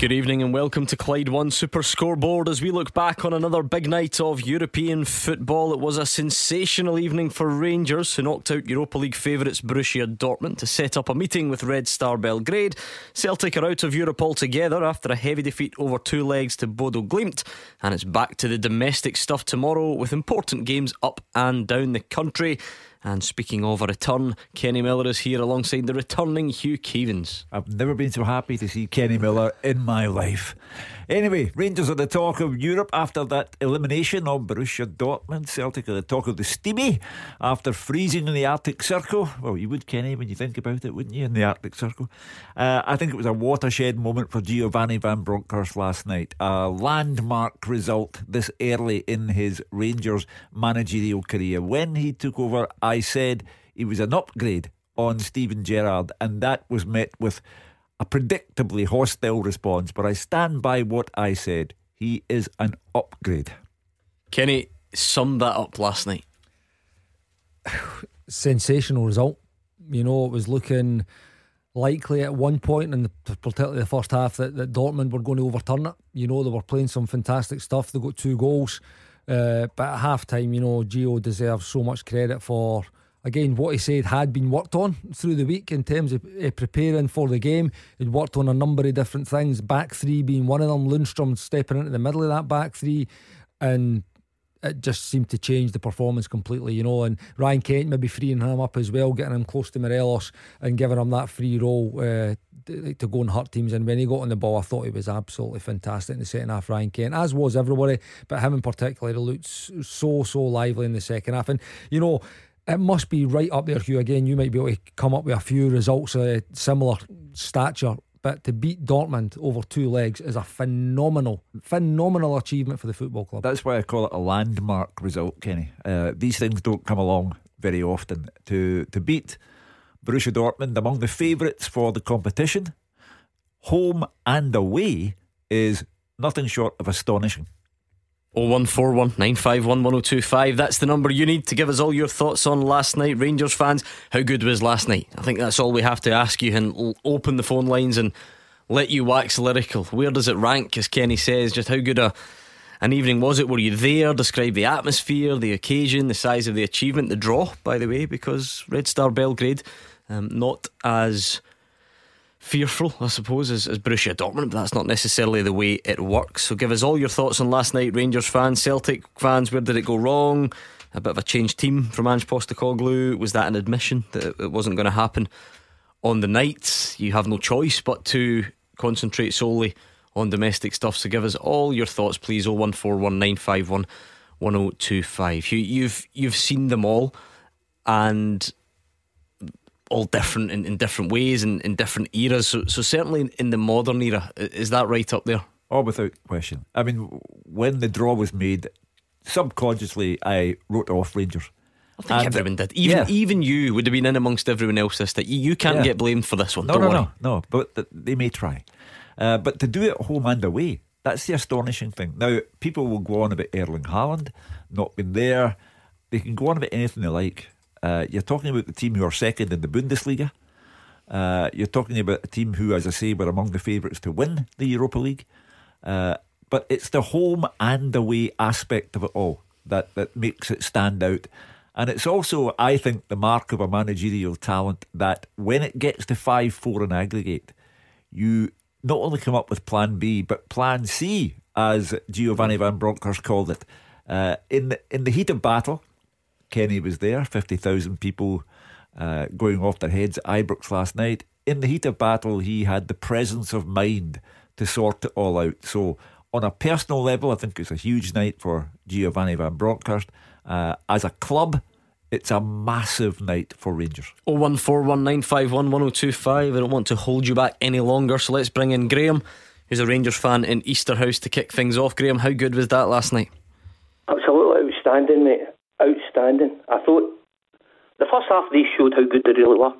Good evening and welcome to Clyde One Super Scoreboard as we look back on another big night of European football. It was a sensational evening for Rangers, who knocked out Europa League favourites Borussia Dortmund to set up a meeting with Red Star Belgrade. Celtic are out of Europe altogether after a heavy defeat over two legs to Bodo Glimt, and it's back to the domestic stuff tomorrow with important games up and down the country. And speaking of a return, Kenny Miller is here alongside the returning Hugh Keevins. I've never been so happy to see Kenny Miller in my life. Anyway, Rangers are the talk of Europe after that elimination of Borussia Dortmund. Celtic are the talk of the steamy after freezing in the Arctic Circle. Well, you would, Kenny, when you think about it, wouldn't you, in the Arctic Circle? Uh, I think it was a watershed moment for Giovanni Van Bronckhorst last night. A landmark result this early in his Rangers managerial career. When he took over, I said he was an upgrade on Steven Gerrard, and that was met with a predictably hostile response, but I stand by what I said. He is an upgrade. Kenny summed that up last night. Sensational result. You know, it was looking likely at one point in the, particularly the first half that, that Dortmund were going to overturn it. You know, they were playing some fantastic stuff. They got two goals. Uh, but at half time, you know, Gio deserves so much credit for again, what he said had been worked on through the week in terms of uh, preparing for the game. He'd worked on a number of different things, back three being one of them, Lundstram stepping into the middle of that back three, and it just seemed to change the performance completely, you know. And Ryan Kent maybe freeing him up as well, getting him close to Morelos and giving him that free role uh, to go and hurt teams. And when he got on the ball, I thought he was absolutely fantastic in the second half, Ryan Kent, as was everybody, but him in particular, he looked so, so lively in the second half. And, you know, it must be right up there, Hugh. Again, you might be able to come up with a few results of similar stature, but to beat Dortmund over two legs is a phenomenal, phenomenal achievement for the football club. That's why I call it a landmark result, Kenny. Uh, these things don't come along very often. To to beat Borussia Dortmund among the favourites for the competition, home and away, is nothing short of astonishing. 0141 951 1025. That's the number you need to give us all your thoughts on last night. Rangers fans, how good was last night? I think that's all we have to ask you and open the phone lines and let you wax lyrical. Where does it rank, as Kenny says? Just how good a an evening was it? Were you there? Describe the atmosphere, the occasion, the size of the achievement, the draw, by the way, because Red Star Belgrade, um, not as fearful, I suppose, as, as Borussia Dortmund, but that's not necessarily the way it works. So give us all your thoughts on last night, Rangers fans, Celtic fans. Where did it go wrong? A bit of a changed team from Ange Postecoglou. Was that an admission that it wasn't going to happen on the night? You have no choice but to concentrate solely on domestic stuff. So give us all your thoughts, please. 0141951 1025. You, you've you've seen them all, and all different in, in different ways and in, in different eras. So, so certainly in, in the modern era, is that right up there? Oh, without question. I mean, when the draw was made, subconsciously I wrote off Rangers. I think and everyone did. Even yeah. even you would have been in amongst everyone else this that you, can't yeah. get blamed for this one. No, Don't no, worry. no, no. But th- they may try. Uh, but to do it home and away, that's the astonishing thing. Now, people will go on about Erling Haaland not being there. They can go on about anything they like. Uh, you're talking about the team who are second in the Bundesliga. Uh, you're talking about a team who, as I say, were among the favourites to win the Europa League. Uh, but it's the home and away aspect of it all that, that makes it stand out. And it's also, I think, the mark of a managerial talent that when it gets to 5 4 in aggregate, you not only come up with plan B, but plan C, as Giovanni Van Bronckhorst called it. Uh, in, the, in the heat of battle, Kenny was there, 50,000 people uh, going off their heads at Ibrox last night. In the heat of battle, he had the presence of mind to sort it all out. So, on a personal level, I think it's a huge night for Giovanni Van Bronckhorst. Uh, as a club, it's a massive night for Rangers. 01419511025. I don't want to hold you back any longer, so let's bring in Graham, who's a Rangers fan in Easterhouse, to kick things off. Graham, how good was that last night? Absolutely outstanding, mate outstanding. I thought the first half they showed how good they really were.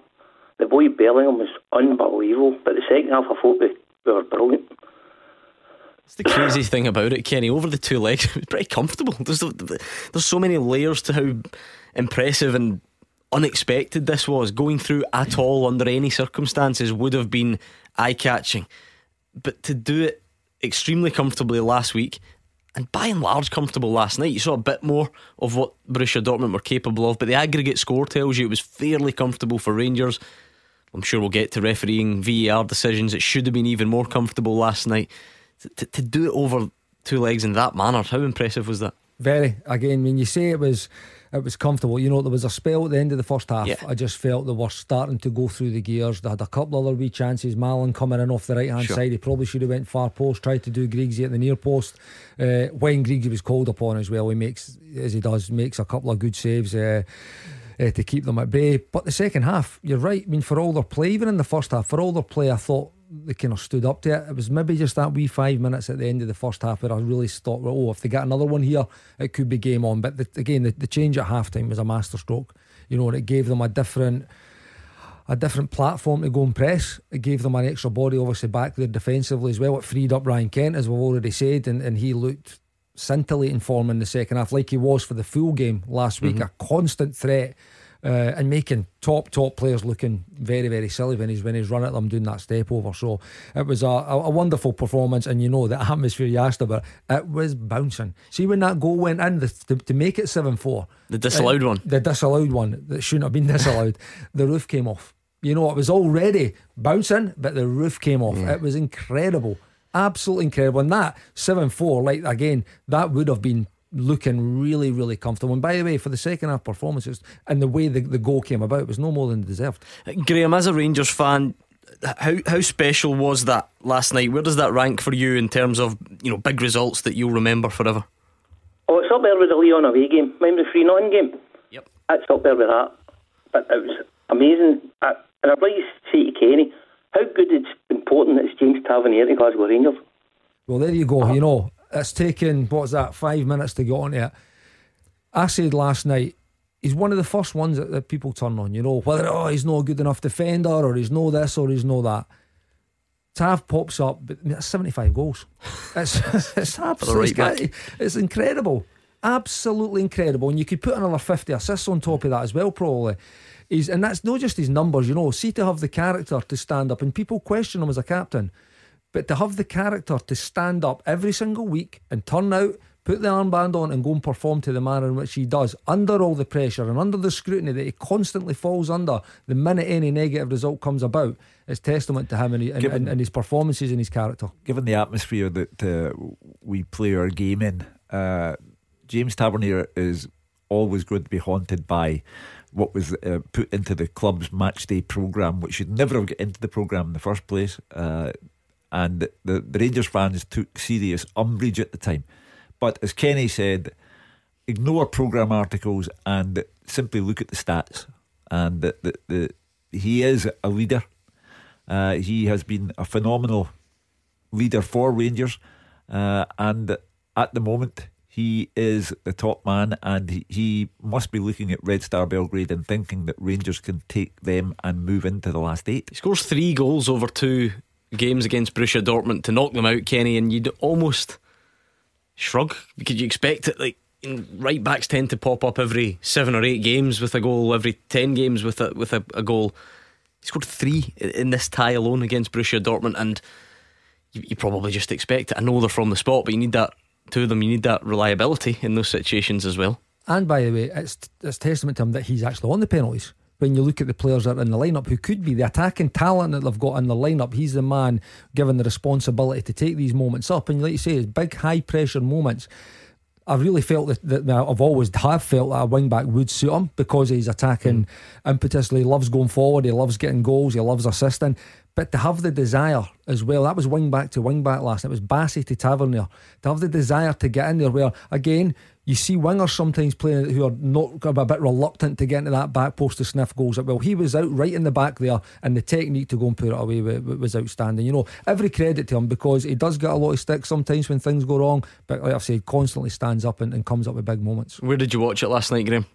the boy Bellingham was unbelievable, but the second half I thought we were brilliant. It's the crazy thing about it, Kenny. Over the two legs, it was pretty comfortable. There's there's so many layers to how impressive and unexpected this was. Going through at all under any circumstances would have been eye catching, but to do it extremely comfortably last week and by and large comfortable last night. You saw a bit more of what Borussia Dortmund were capable of, but the aggregate score tells you it was fairly comfortable for Rangers. I'm sure we'll get to refereeing VAR decisions. It should have been even more comfortable last night. To, to do it over two legs in that manner, how impressive was that? Very. Again, when you say it was it was comfortable. You know, there was a spell at the end of the first half. Yeah. I just felt they were starting to go through the gears. They had a couple other wee chances. Malen coming in off the right hand Sure. side. He probably should have went far post, tried to do Griggsy at the near post. Uh, when Griggsy was called upon as well, he makes as he does makes a couple of good saves. Uh, uh, to keep them at bay, but the second half, you're right. I mean, for all their play, even in the first half, for all their play, I thought they kind of stood up to it. It was maybe just that wee five minutes at the end of the first half where I really thought, well, oh, if they get another one here, it could be game on. But the, again, the, the change at halftime was a masterstroke, you know, and it gave them a different a different platform to go and press. It gave them an extra body, obviously, back there defensively as well. It freed up Ryan Kent, as we've already said, and, and he looked scintillating form in the second half, like he was for the full game last week. Mm-hmm. A constant threat. Uh, and making top top players looking very very silly when he's when he's run at them doing that step over. So it was a, a, wonderful performance, and you know the atmosphere you asked about it was bouncing. See when that goal went in the, to, to make it seven four, The disallowed one. the disallowed one that shouldn't have been disallowed, the roof came off. You know, it was already bouncing, but the roof came off. It was incredible. Absolutely incredible. And that 7 4, like again, that would have been looking really, really comfortable. And by the way, for the second half performances and the way the, the goal came about, it was no more than deserved. Graham, as a Rangers fan, how how special was that last night? Where does that rank for you in terms of you know big results that you'll remember forever? Oh, it's up there with the Lyon away game. Remember the 3 0 game? Yep. That's up there with that. But it was amazing. I, and I'd like to say to Kenny, how good it's important it's James Tavernier to Glasgow Rangers. Well, there you go. You know, it's taken, what's that, five minutes to get on it. I said last night, he's one of the first ones that, that people turn on, you know, whether, oh, he's no good enough defender or he's no this or he's no that. Tav pops up, but I mean, that's 75 goals. It's, it's absolutely, right it's incredible. Absolutely incredible. And you could put another 50 assists on top of that as well, probably. He's, and that's not just his numbers, you know. See, to have the character to stand up, and people question him as a captain, but to have the character to stand up every single week and turn out, put the armband on, and go and perform to the manner in which he does, under all the pressure and under the scrutiny that he constantly falls under the minute any negative result comes about, is testament to him and, he, and, Given- and, and his performances and his character. given the atmosphere that uh, we play our game in, uh, James Tavernier is always going to be haunted by what was uh, put into the club's match day programme, which should never have got into the programme in the first place. Uh, and the, the Rangers fans took serious umbrage at the time. But as Kenny said, ignore programme articles and simply look at the stats. And the, the, the, he is a leader. Uh, he has been a phenomenal leader for Rangers, uh, and at the moment he is the top man, and he, he must be looking at Red Star Belgrade and thinking that Rangers can take them and move into the last eight. He scores three goals over two games against Borussia Dortmund to knock them out, Kenny, and you'd almost shrug because you expect it. Like right backs tend to pop up every seven or eight games with a goal, every ten games with a with a, a goal. He scored three in this tie alone against Borussia Dortmund, and you, you probably just expect it. I know they're from the spot, but you need that of them. You need that reliability in those situations as well. And by the way, it's it's testament to him that he's actually on the penalties. When you look at the players that are in the lineup who could be the attacking talent that they've got in the lineup, he's the man given the responsibility to take these moments up. And like you say, it's big high pressure moments. I've really felt that, that I've always have felt that a wing back would suit him because he's attacking hmm. impetus. He loves going forward, he loves getting goals, he loves assisting. But to have the desire as well, that was wing back to wing back last. It was Bassey to Tavernier. To have the desire to get in there, where again you see wingers sometimes playing who are not a bit reluctant to get into that back post to sniff goals. Well, he was out right in the back there, and the technique to go and put it away wa- wa- was outstanding. You know, every credit to him because he does get a lot of stick sometimes when things go wrong. But like I've said, constantly stands up and, and comes up with big moments. Where did you watch it last night, Graham?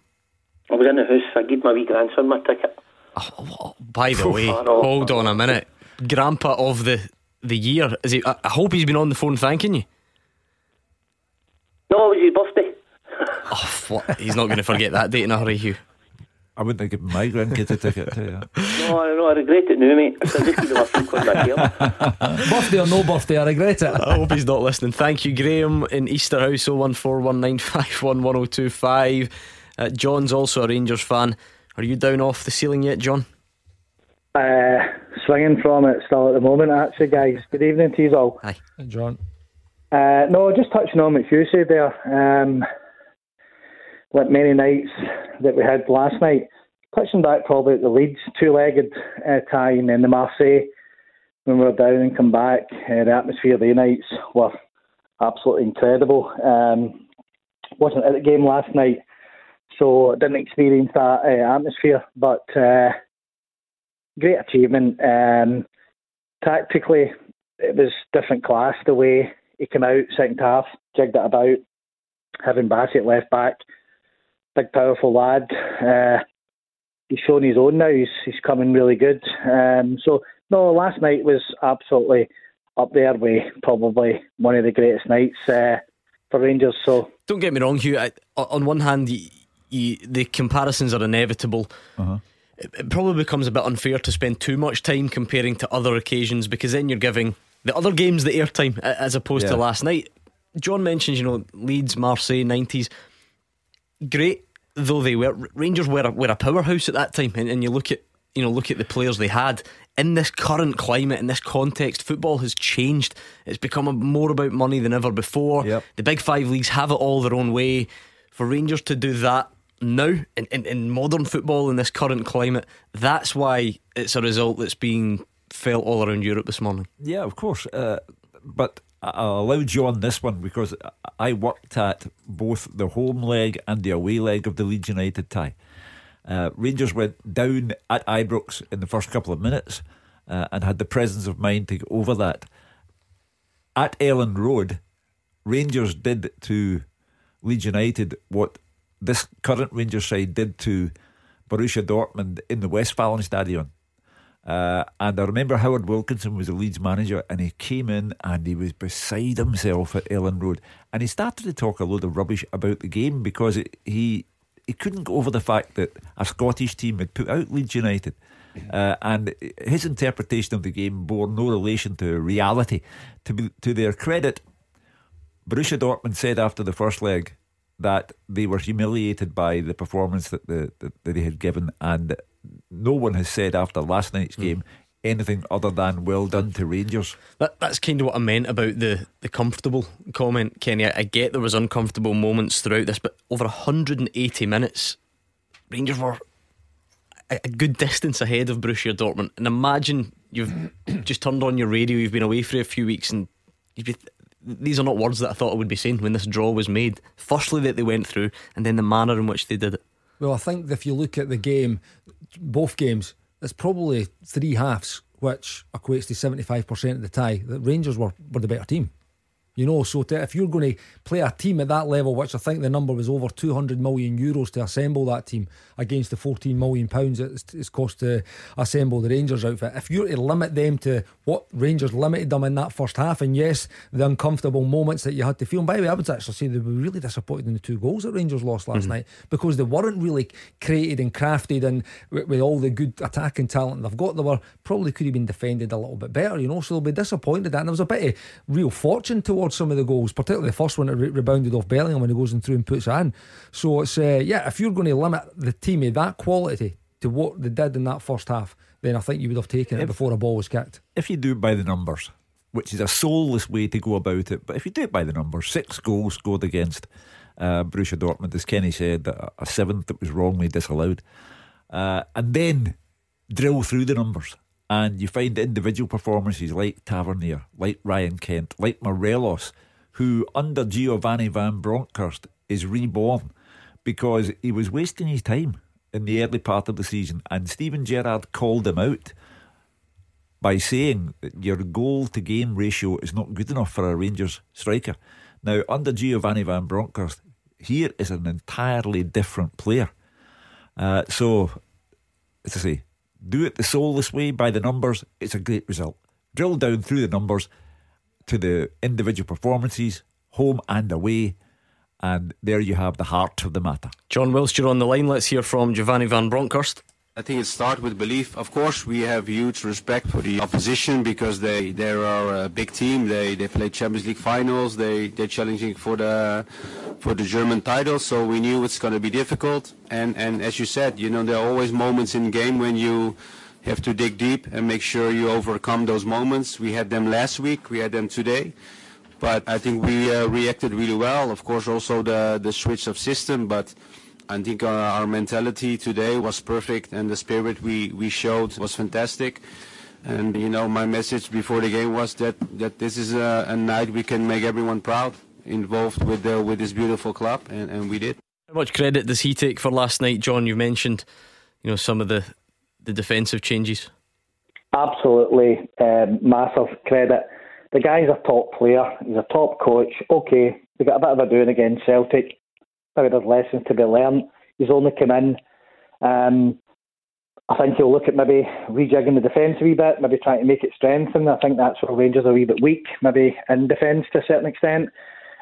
I was in the house. I gave my wee grandson my ticket. Oh, by the way, hold on a minute. Grandpa of the the year. Is he? I hope he's been on the phone thanking you. No, it was his birthday. Oh, what? He's not going to forget that date in a hurry, Hugh. I wouldn't have given my grandkids a ticket to you. No, no, I regret it now, mate. I just been my feet on my tail. birthday or no birthday, I regret it. I hope he's not listening. Thank you, Graham in Easterhouse 01419511025. Uh, John's also a Rangers fan. Are you down off the ceiling yet, John? Uh, swinging from it still at the moment, actually, guys. Good evening to you all. Hi. John. Uh, no, just touching on what you said there. Um, like many nights that we had last night, touching back probably at the Leeds two-legged uh, tie and then the Marseille when we were down and come back. Uh, the atmosphere of the nights were absolutely incredible. Um, wasn't at the game last night, so I didn't experience that uh, atmosphere, but uh, great achievement. Um, tactically, it was different class the way he came out second half, jigged it about, having Bassey left back, big powerful lad. Uh, he's shown his own now. He's he's coming really good. Um, so no, last night was absolutely up there with probably one of the greatest nights uh, for Rangers. So don't get me wrong, Hugh. I, on one hand, you, the comparisons are inevitable. Uh-huh. It, it probably becomes a bit unfair to spend too much time comparing to other occasions because then you're giving the other games the airtime as opposed yeah. to last night. John mentions, you know, Leeds, Marseille, 90s. Great though they were, Rangers were a, were a powerhouse at that time. And, and you look at, you know, look at the players they had in this current climate, in this context, football has changed. It's become more about money than ever before. Yep. The big five leagues have it all their own way. For Rangers to do that now in, in, in modern football in this current climate, that's why it's a result that's being felt all around Europe this morning. Yeah, of course. Uh, but I'll allow you on this one because I worked at both the home leg and the away leg of the Leeds United tie. Uh, Rangers went down at Ibrox in the first couple of minutes uh, and had the presence of mind to get over that. At Elland Road, Rangers did to Leeds United what this current Rangers side did to Borussia Dortmund in the Westfalenstadion. Uh, and I remember Howard Wilkinson was the Leeds manager, and he came in and he was beside himself at Elland Road, and he started to talk a load of rubbish about the game because it, he he couldn't go over the fact that a Scottish team had put out Leeds United, uh, and his interpretation of the game bore no relation to reality. To be, to their credit, Borussia Dortmund said after the first leg that they were humiliated by the performance that, the, that, they had given, and no one has said after last night's hmm. game anything other than well done to Rangers. That, that's kind of what I meant about the, the comfortable comment, Kenny. I, I get there was uncomfortable moments throughout this, but over 180 minutes, Rangers were a, a good distance ahead of Borussia Dortmund. And imagine you've just turned on your radio, you've been away for a few weeks, and you'd be, these are not words that I thought I would be saying when this draw was made. Firstly, that they went through, and then the manner in which they did it. Well, I think if you look at the game, both games, it's probably three halves, which equates to 75% of the tie. The Rangers were, were the better team. You know, so to, if you're going to play a team at that level, which I think the number was over 200 million euros to assemble that team against the 14 million pounds it's, it's cost to assemble the Rangers outfit, if you're to limit them to what Rangers limited them in that first half, and yes, the uncomfortable moments that you had to feel. And by the way, I would actually say they were really disappointed in the two goals that Rangers lost last mm-hmm. night because they weren't really created and crafted and with, with all the good attacking talent they've got. They were probably could have been defended a little bit better, you know. So they'll be disappointed. And there was a bit of real fortune towards some of the goals, particularly the first one that re- rebounded off Bellingham when he goes in through and puts it in. So it's uh, yeah, if you're going to limit the team of that quality to what they did in that first half, then I think you would have taken it before a ball was kicked. If you do by the numbers, which is a soulless way to go about it, but if you do it by the numbers, six goals scored against uh, Borussia Dortmund, as Kenny said, a seventh that was wrongly disallowed, uh, and then drill through the numbers and you find individual performances like Tavernier, like Ryan Kent, like Morelos, who under Giovanni Van Bronckhorst is reborn because he was wasting his time in the early part of the season, and Steven Gerrard called him out by saying that your goal to game ratio is not good enough for a Rangers striker. Now, under Giovanni Van Bronckhorst, here is an entirely different player. Uh, so, I say, do it the soulless way by the numbers, it's a great result. Drill down through the numbers to the individual performances, home and away, and there you have the heart of the matter. John Whilst you're on the line, let's hear from Giovanni Van Bronckhorst. I think it starts with belief. Of course, we have huge respect for the opposition because they they are a big team. They they play Champions League finals. They they're challenging for the for the German title. So we knew it's going to be difficult. And and as you said, you know there are always moments in game when you have to dig deep and make sure you overcome those moments. We had them last week. We had them today. But I think we uh, reacted really well. Of course, also the the switch of system, but. I think our, our, mentality today was perfect, and the spirit we, we showed was fantastic. And you know, my message before the game was that, that this is a, a night we can make everyone proud, involved with the, with this beautiful club, and, and we did. How much credit does he take for last night, John? You mentioned, you know, some of the the defensive changes. Absolutely, um, massive credit. The guy's a top player. He's a top coach. Okay, we got a bit of a doing against Celtic maybe there's lessons to be learned. He's only come in. Um, I think he'll look at maybe rejigging the defence a wee bit, maybe trying to make it strengthen. I think that's where Rangers are a wee bit weak, maybe in defence to a certain extent.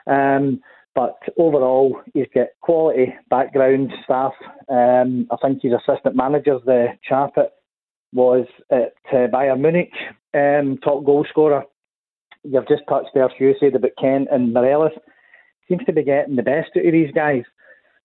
Um, but overall, he's got quality background staff. Um, I think his assistant manager, the chap at, was at uh, Bayern Munich, um, top goal scorer. You've just touched there, you said about Kent and Morelos seems to be getting the best out of these guys.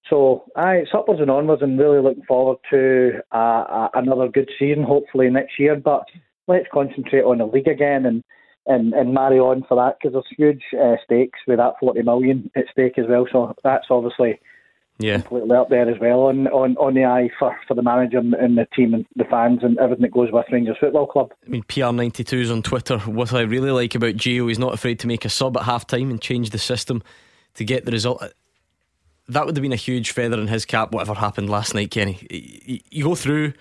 So, aye, it's upwards and onwards, and really looking forward to uh, uh, another good season, hopefully next year. But let's concentrate on the league again and and, and marry on for that because there's huge uh, stakes with that 40 million at stake as well. So that's obviously yeah. completely up there as well on, on, on the eye for, for the manager and the team and the fans and everything that goes with Rangers Football Club. I mean, PR92's on Twitter. What I really like about Gio, he's not afraid to make a sub at half time and change the system to get the result. That would have been a huge feather in his cap, whatever happened last night, Kenny. You go through,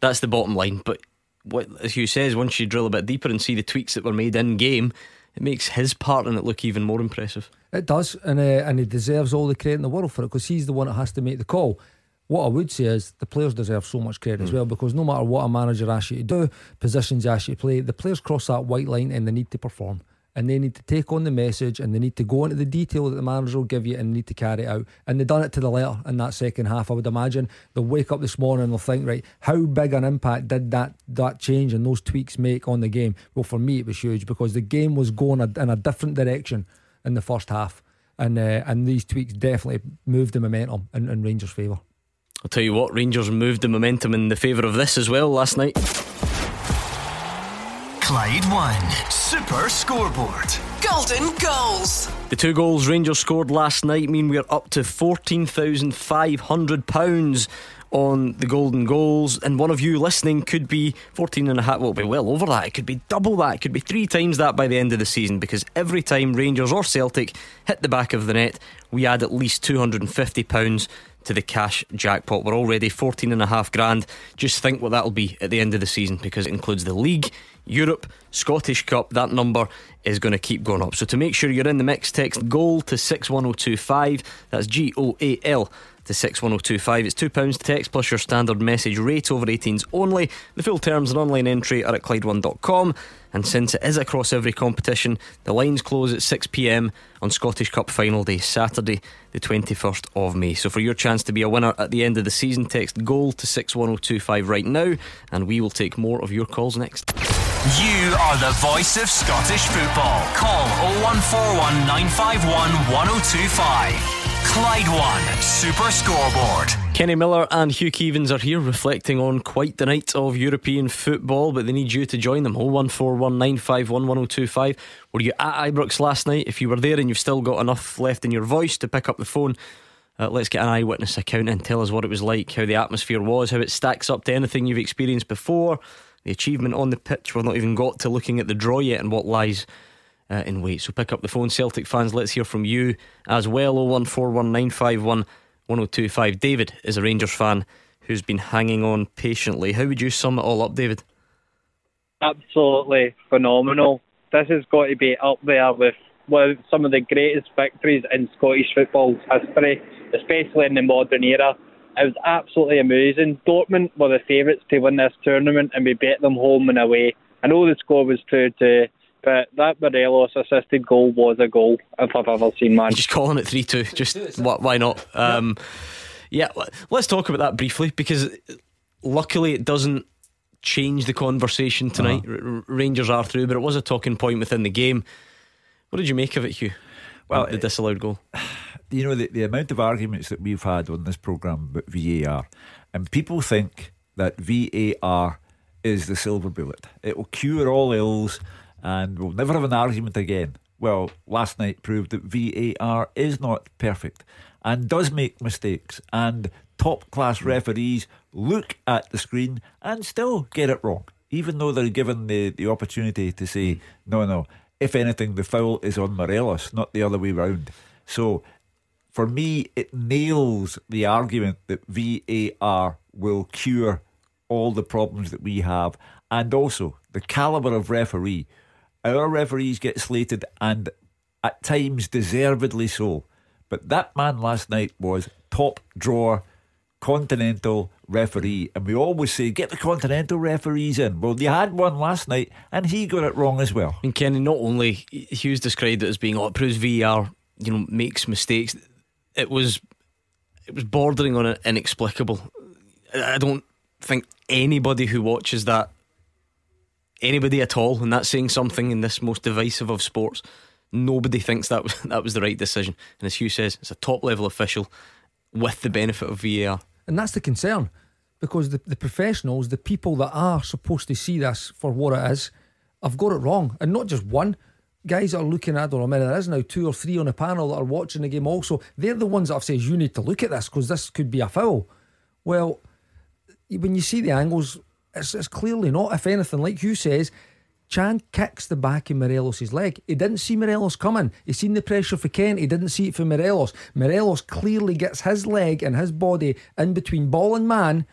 that's the bottom line. But what, as Hugh says, once you drill a bit deeper and see the tweaks that were made in game, it makes his part in it look even more impressive. It does, and uh, and he deserves all the credit in the world for it because he's the one that has to make the call. What I would say is the players deserve so much credit mm. as hmm. well because no matter what a manager asks you to do, positions asks you to play, the players cross that white line and they need to perform and they need to take on the message and they need to go into the detail that the manager will give you and need to carry it out. And they've done it to the letter in that second half. I would imagine they'll wake up this morning and they'll think, right, how big an impact did that that change and those tweaks make on the game? Well, for me, it was huge because the game was going in a different direction in the first half. And, uh, and these tweaks definitely moved the momentum in, in Rangers' favour. I'll tell you what, Rangers moved the momentum in the favour of this as well last night. Clyde One Super Scoreboard. Golden goals. The two goals Rangers scored last night mean we're up to £14,500 on the golden goals. And one of you listening could be 14 and a half, well, be well over that. It could be double that. It could be three times that by the end of the season because every time Rangers or Celtic hit the back of the net, we add at least £250 to the cash jackpot. We're already 14 and a half grand. Just think what that'll be at the end of the season because it includes the league, Europe, Scottish Cup, that number is going to keep going up. So to make sure you're in the mix, text goal to 61025. That's G O A L to 61025. It's £2 to text plus your standard message rate over 18s only. The full terms and online entry are at Clyde1.com. And since it is across every competition, the lines close at 6pm on Scottish Cup final day, Saturday, the 21st of May. So for your chance to be a winner at the end of the season, text goal to 61025 right now, and we will take more of your calls next. You are the voice of Scottish football. Call 0141 951 1025. Clyde One Super Scoreboard. Kenny Miller and Hugh Keevins are here reflecting on quite the night of European football, but they need you to join them. 01419511025. Were you at Ibrox last night? If you were there and you've still got enough left in your voice to pick up the phone, uh, let's get an eyewitness account and tell us what it was like, how the atmosphere was, how it stacks up to anything you've experienced before, the achievement on the pitch. We've not even got to looking at the draw yet and what lies uh, in wait. So pick up the phone, Celtic fans. Let's hear from you as well. 01419511025. David is a Rangers fan who's been hanging on patiently. How would you sum it all up, David? Absolutely phenomenal. This has got to be up there with of some of the greatest victories in Scottish football's history, especially in the modern era. It was absolutely amazing. Dortmund were the favourites to win this tournament, and we bet them home and away. I know the score was 2 2, but that Morelos assisted goal was a goal if I've ever seen one. Just calling it 3 2. Just why, why not? Um, yeah, let's talk about that briefly because luckily it doesn't change the conversation tonight. Uh-huh. Rangers are through, but it was a talking point within the game. What did you make of it, Hugh? Well, the disallowed goal. You know, the, the amount of arguments that we've had on this programme about VAR, and people think that VAR is the silver bullet. It will cure all ills and we'll never have an argument again. Well, last night proved that VAR is not perfect and does make mistakes, and top class referees look at the screen and still get it wrong, even though they're given the, the opportunity to say, hmm. no, no, if anything, the foul is on Morelos, not the other way round. So for me, it nails the argument that VAR will cure all the problems that we have, and also the calibre of referee. Our referees get slated, and at times deservedly so. But that man last night was top drawer, continental referee. And we always say, get the continental referees in. Well, they had one last night, and he got it wrong as well. And Kenny, not only Hugh's described it as being, oh, it proves VR, you know, makes mistakes. It was, it was bordering on inexplicable. I don't think anybody who watches that, anybody at all, and that's saying something in this most divisive of sports, nobody thinks that was, that was the right decision. And as Hugh says, it's a top level official with the benefit of VAR. And that's the concern because the, the professionals, the people that are supposed to see this for what it is, have got it wrong. And not just one. Guys are looking at, I don't know, there is now two or three on the panel that are watching the game also. They're the ones that have said, you need to look at this because this could be a foul. Well, when you see the angles, it's, it's clearly not. If anything, like Hugh says, Can kicks the back of Morelos' leg. He didn't see Morelos coming. He seen the pressure for Kent. He didn't see it for Morelos. Morelos clearly gets his leg and his body in between ball and man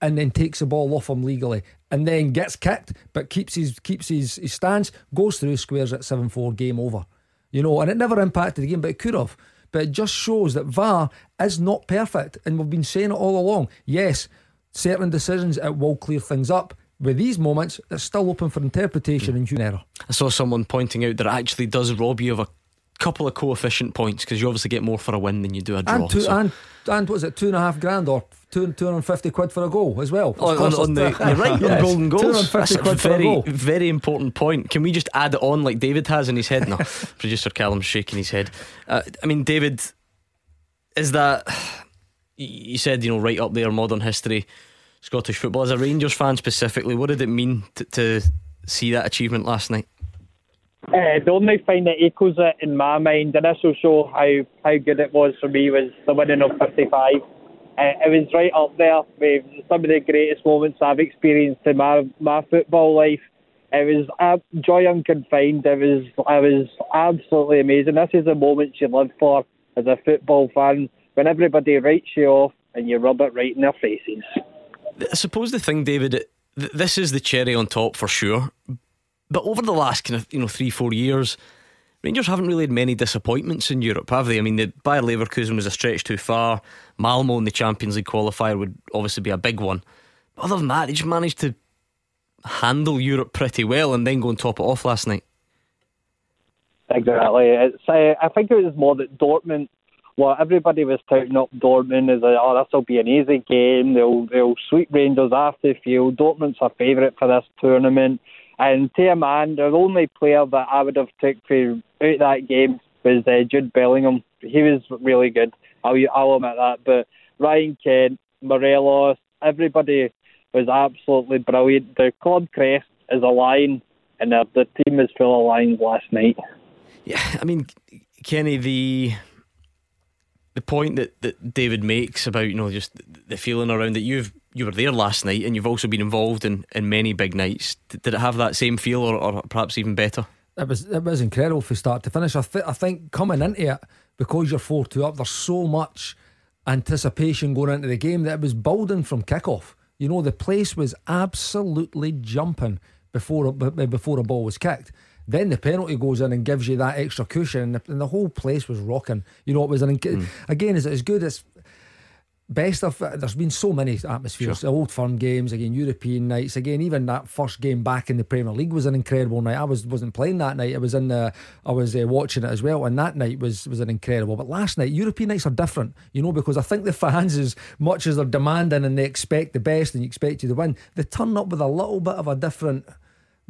and then takes the ball off him legally and then gets kicked but keeps his keeps his, his stance, goes through, squares at 7 4, game over. You know, and it never impacted the game, but it could have. But it just shows that VAR is not perfect. And we've been saying it all along. Yes, certain decisions, it will clear things up. With these moments, it's still open for interpretation and human error. I saw someone pointing out that it actually does rob you of a couple of coefficient points because you obviously get more for a win than you do a draw. And, two, so. and, and what is it, two and a half grand or two, 250 quid for a goal as well? On, on, on the, you're right, yes. golden goals. That's a very, very important point. Can we just add it on like David has in his head? No, producer Callum's shaking his head. Uh, I mean, David, is that, you said, you know, right up there, modern history. Scottish football. As a Rangers fan specifically, what did it mean to, to see that achievement last night? Uh, the only thing that echoes it in my mind, and this will show how, how good it was for me, was the winning of 55. Uh, it was right up there with some of the greatest moments I've experienced in my, my football life. It was uh, joy unconfined. It was, it was absolutely amazing. This is the moment you live for as a football fan when everybody writes you off and you rub it right in their faces. I suppose the thing, David, this is the cherry on top for sure. But over the last kind of you know three four years, Rangers haven't really had many disappointments in Europe, have they? I mean, the Bayer Leverkusen was a stretch too far. Malmo in the Champions League qualifier would obviously be a big one. But other than that, they just managed to handle Europe pretty well and then go and top it off last night. Exactly. It's, uh, I think it was more that Dortmund well, everybody was touting up Dortmund as oh, this will be an easy game. They'll they'll sweep Rangers after the field. Dortmund's a favourite for this tournament. And to a man, the only player that I would have took for out that game was uh, Jude Bellingham. He was really good. I'll I'll admit that. But Ryan Kent, Morelos, everybody was absolutely brilliant. The club crest is a line, and the, the team is full of lines last night. Yeah, I mean, Kenny, the the point that, that David makes about you know just the feeling around that you've you were there last night and you've also been involved in, in many big nights. Did it have that same feel or, or perhaps even better? It was it was incredible from start to finish. I, th- I think coming into it because you're four two up, there's so much anticipation going into the game that it was building from kickoff. You know the place was absolutely jumping before before a ball was kicked. Then the penalty goes in and gives you that extra cushion, and the, and the whole place was rocking. You know, it was an mm. again, is it as good as best of there's been so many atmospheres. Sure. old firm games again European nights. Again even that first game back in the Premier League was an incredible night. I was wasn't playing that night. I was in the I was uh, watching it as well and that night was was an incredible. But last night European nights are different you know because I think the fans as much as they're demanding and they expect the best and you expect you to win they turn up with a little bit of a different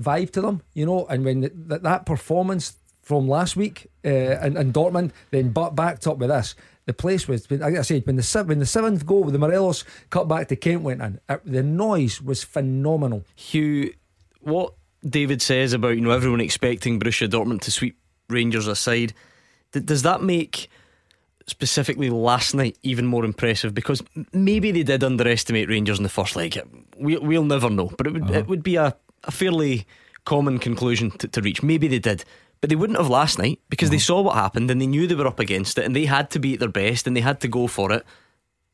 vibe to them you know. And when the, that performance from last week uh, in, in Dortmund then but backed up with this the place was, like I said, when the when the seventh goal with the Morelos cut back to Kent went in, it, the noise was phenomenal. Hugh, what David says about you know everyone expecting Borussia Dortmund to sweep Rangers aside, does that make specifically last night even more impressive? Because maybe they did underestimate Rangers in the first leg. We, we'll never know, but it would uh-huh. it would be a, a fairly common conclusion to, to reach. Maybe they did. But they wouldn't have last night because they saw what happened and they knew they were up against it and they had to be at their best and they had to go for it.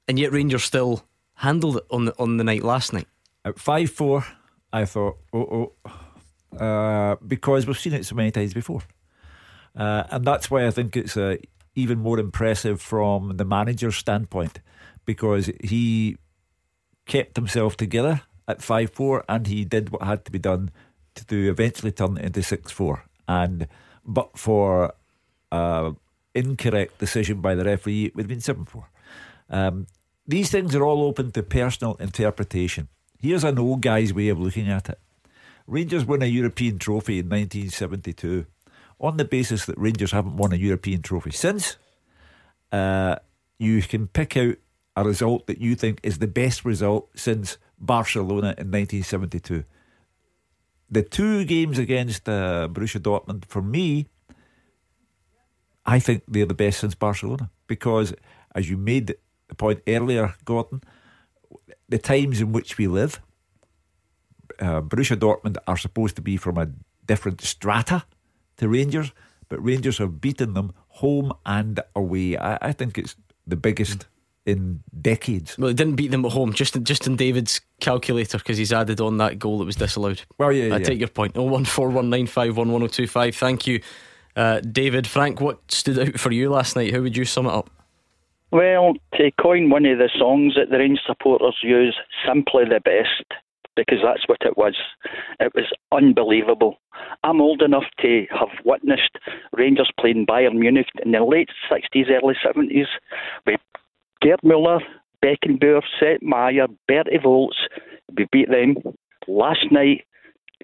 And yet Rangers still handled it on the on the night last night. At five four, I thought, oh oh, uh, because we've seen it so many times before, uh, and that's why I think it's uh, even more impressive from the manager's standpoint because he kept himself together at five four and he did what had to be done to eventually turn it into six four and but for uh, incorrect decision by the referee, it would have been 7 4. Um, these things are all open to personal interpretation. Here's an old guy's way of looking at it Rangers won a European trophy in 1972 on the basis that Rangers haven't won a European trophy since. Uh, you can pick out a result that you think is the best result since Barcelona in 1972 the two games against uh, Borussia Dortmund, for me, I think they're the best since Barcelona because, as you made the point earlier, Gordon, the times in which we live, uh, Borussia Dortmund are supposed to be from a different strata to Rangers, but Rangers have beaten them home and away. I, I think it's the biggest in decades. Well, he didn't beat them at home, just in, just in David's calculator because he's added on that goal that was disallowed. Well, yeah, I yeah. take your point. Oh one four one nine five one one zero oh two five. Thank you, uh, David. Frank, what stood out for you last night? How would you sum it up? Well, to coin one of the songs that the Rangers supporters use, simply the best, because that's what it was. It was unbelievable. I'm old enough to have witnessed Rangers playing Bayern Munich in the late 60s, early 70s with Gerd Muller, Beckenbauer, Sepp Maier, Bertie Vogts, we beat them. Last night,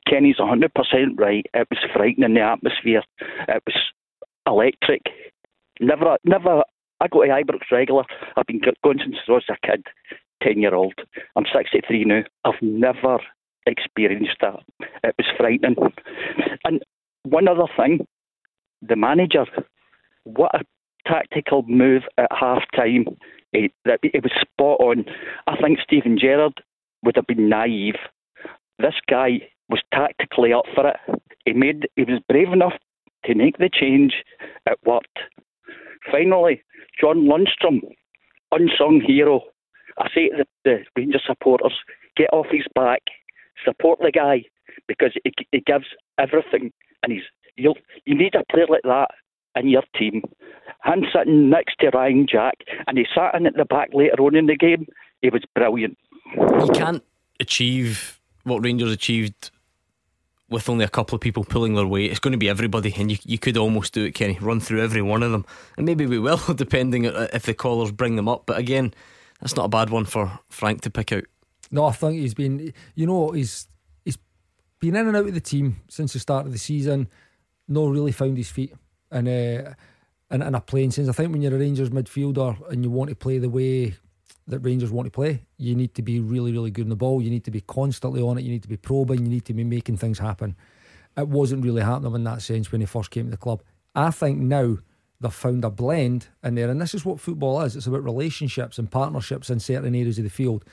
Kenny's 100% right. Er it was frightening, the atmosphere. It was electric. Never, never. I go to Ibrox regular. I've been going since I was a kid, 10 year old. I'm 63 now. I've never experienced that. It was frightening. And one other thing, the manager, what a tactical move at half time Eh, it, it was spot on. I think Steven Gerrard would have been naive. This guy was tactically up for it. He made he was brave enough to make the change. It worked. Finally, John Lundstram, unsung hero. I say to the, the Rangers supporters, get off his back, support the guy because he, he gives everything, and he's you you need a player like that in your team. I'm sitting next to Ryan Jack, and he sat in at the back later on in the game. He was brilliant. You can't achieve what Rangers achieved with only a couple of people pulling their weight. It's going to be everybody, and you, you could almost do it, Kenny. Run through every one of them, and maybe we will, depending uh, if the callers bring them up. But again, that's not a bad one for Frank to pick out. No, I think he's been. You know, he's he's been in and out of the team since the start of the season. No, really found his feet and uh, in, in a playing sense. I think when you're a Rangers midfielder and you want to play the way that Rangers want to play, you need to be really, really good in the ball. You need to be constantly on it. You need to be probing. You need to be making things happen. It wasn't really happening in that sense when he first came to the club. I think now they've found a blend in there, and this is what football is. It's about relationships and partnerships in certain areas of the field.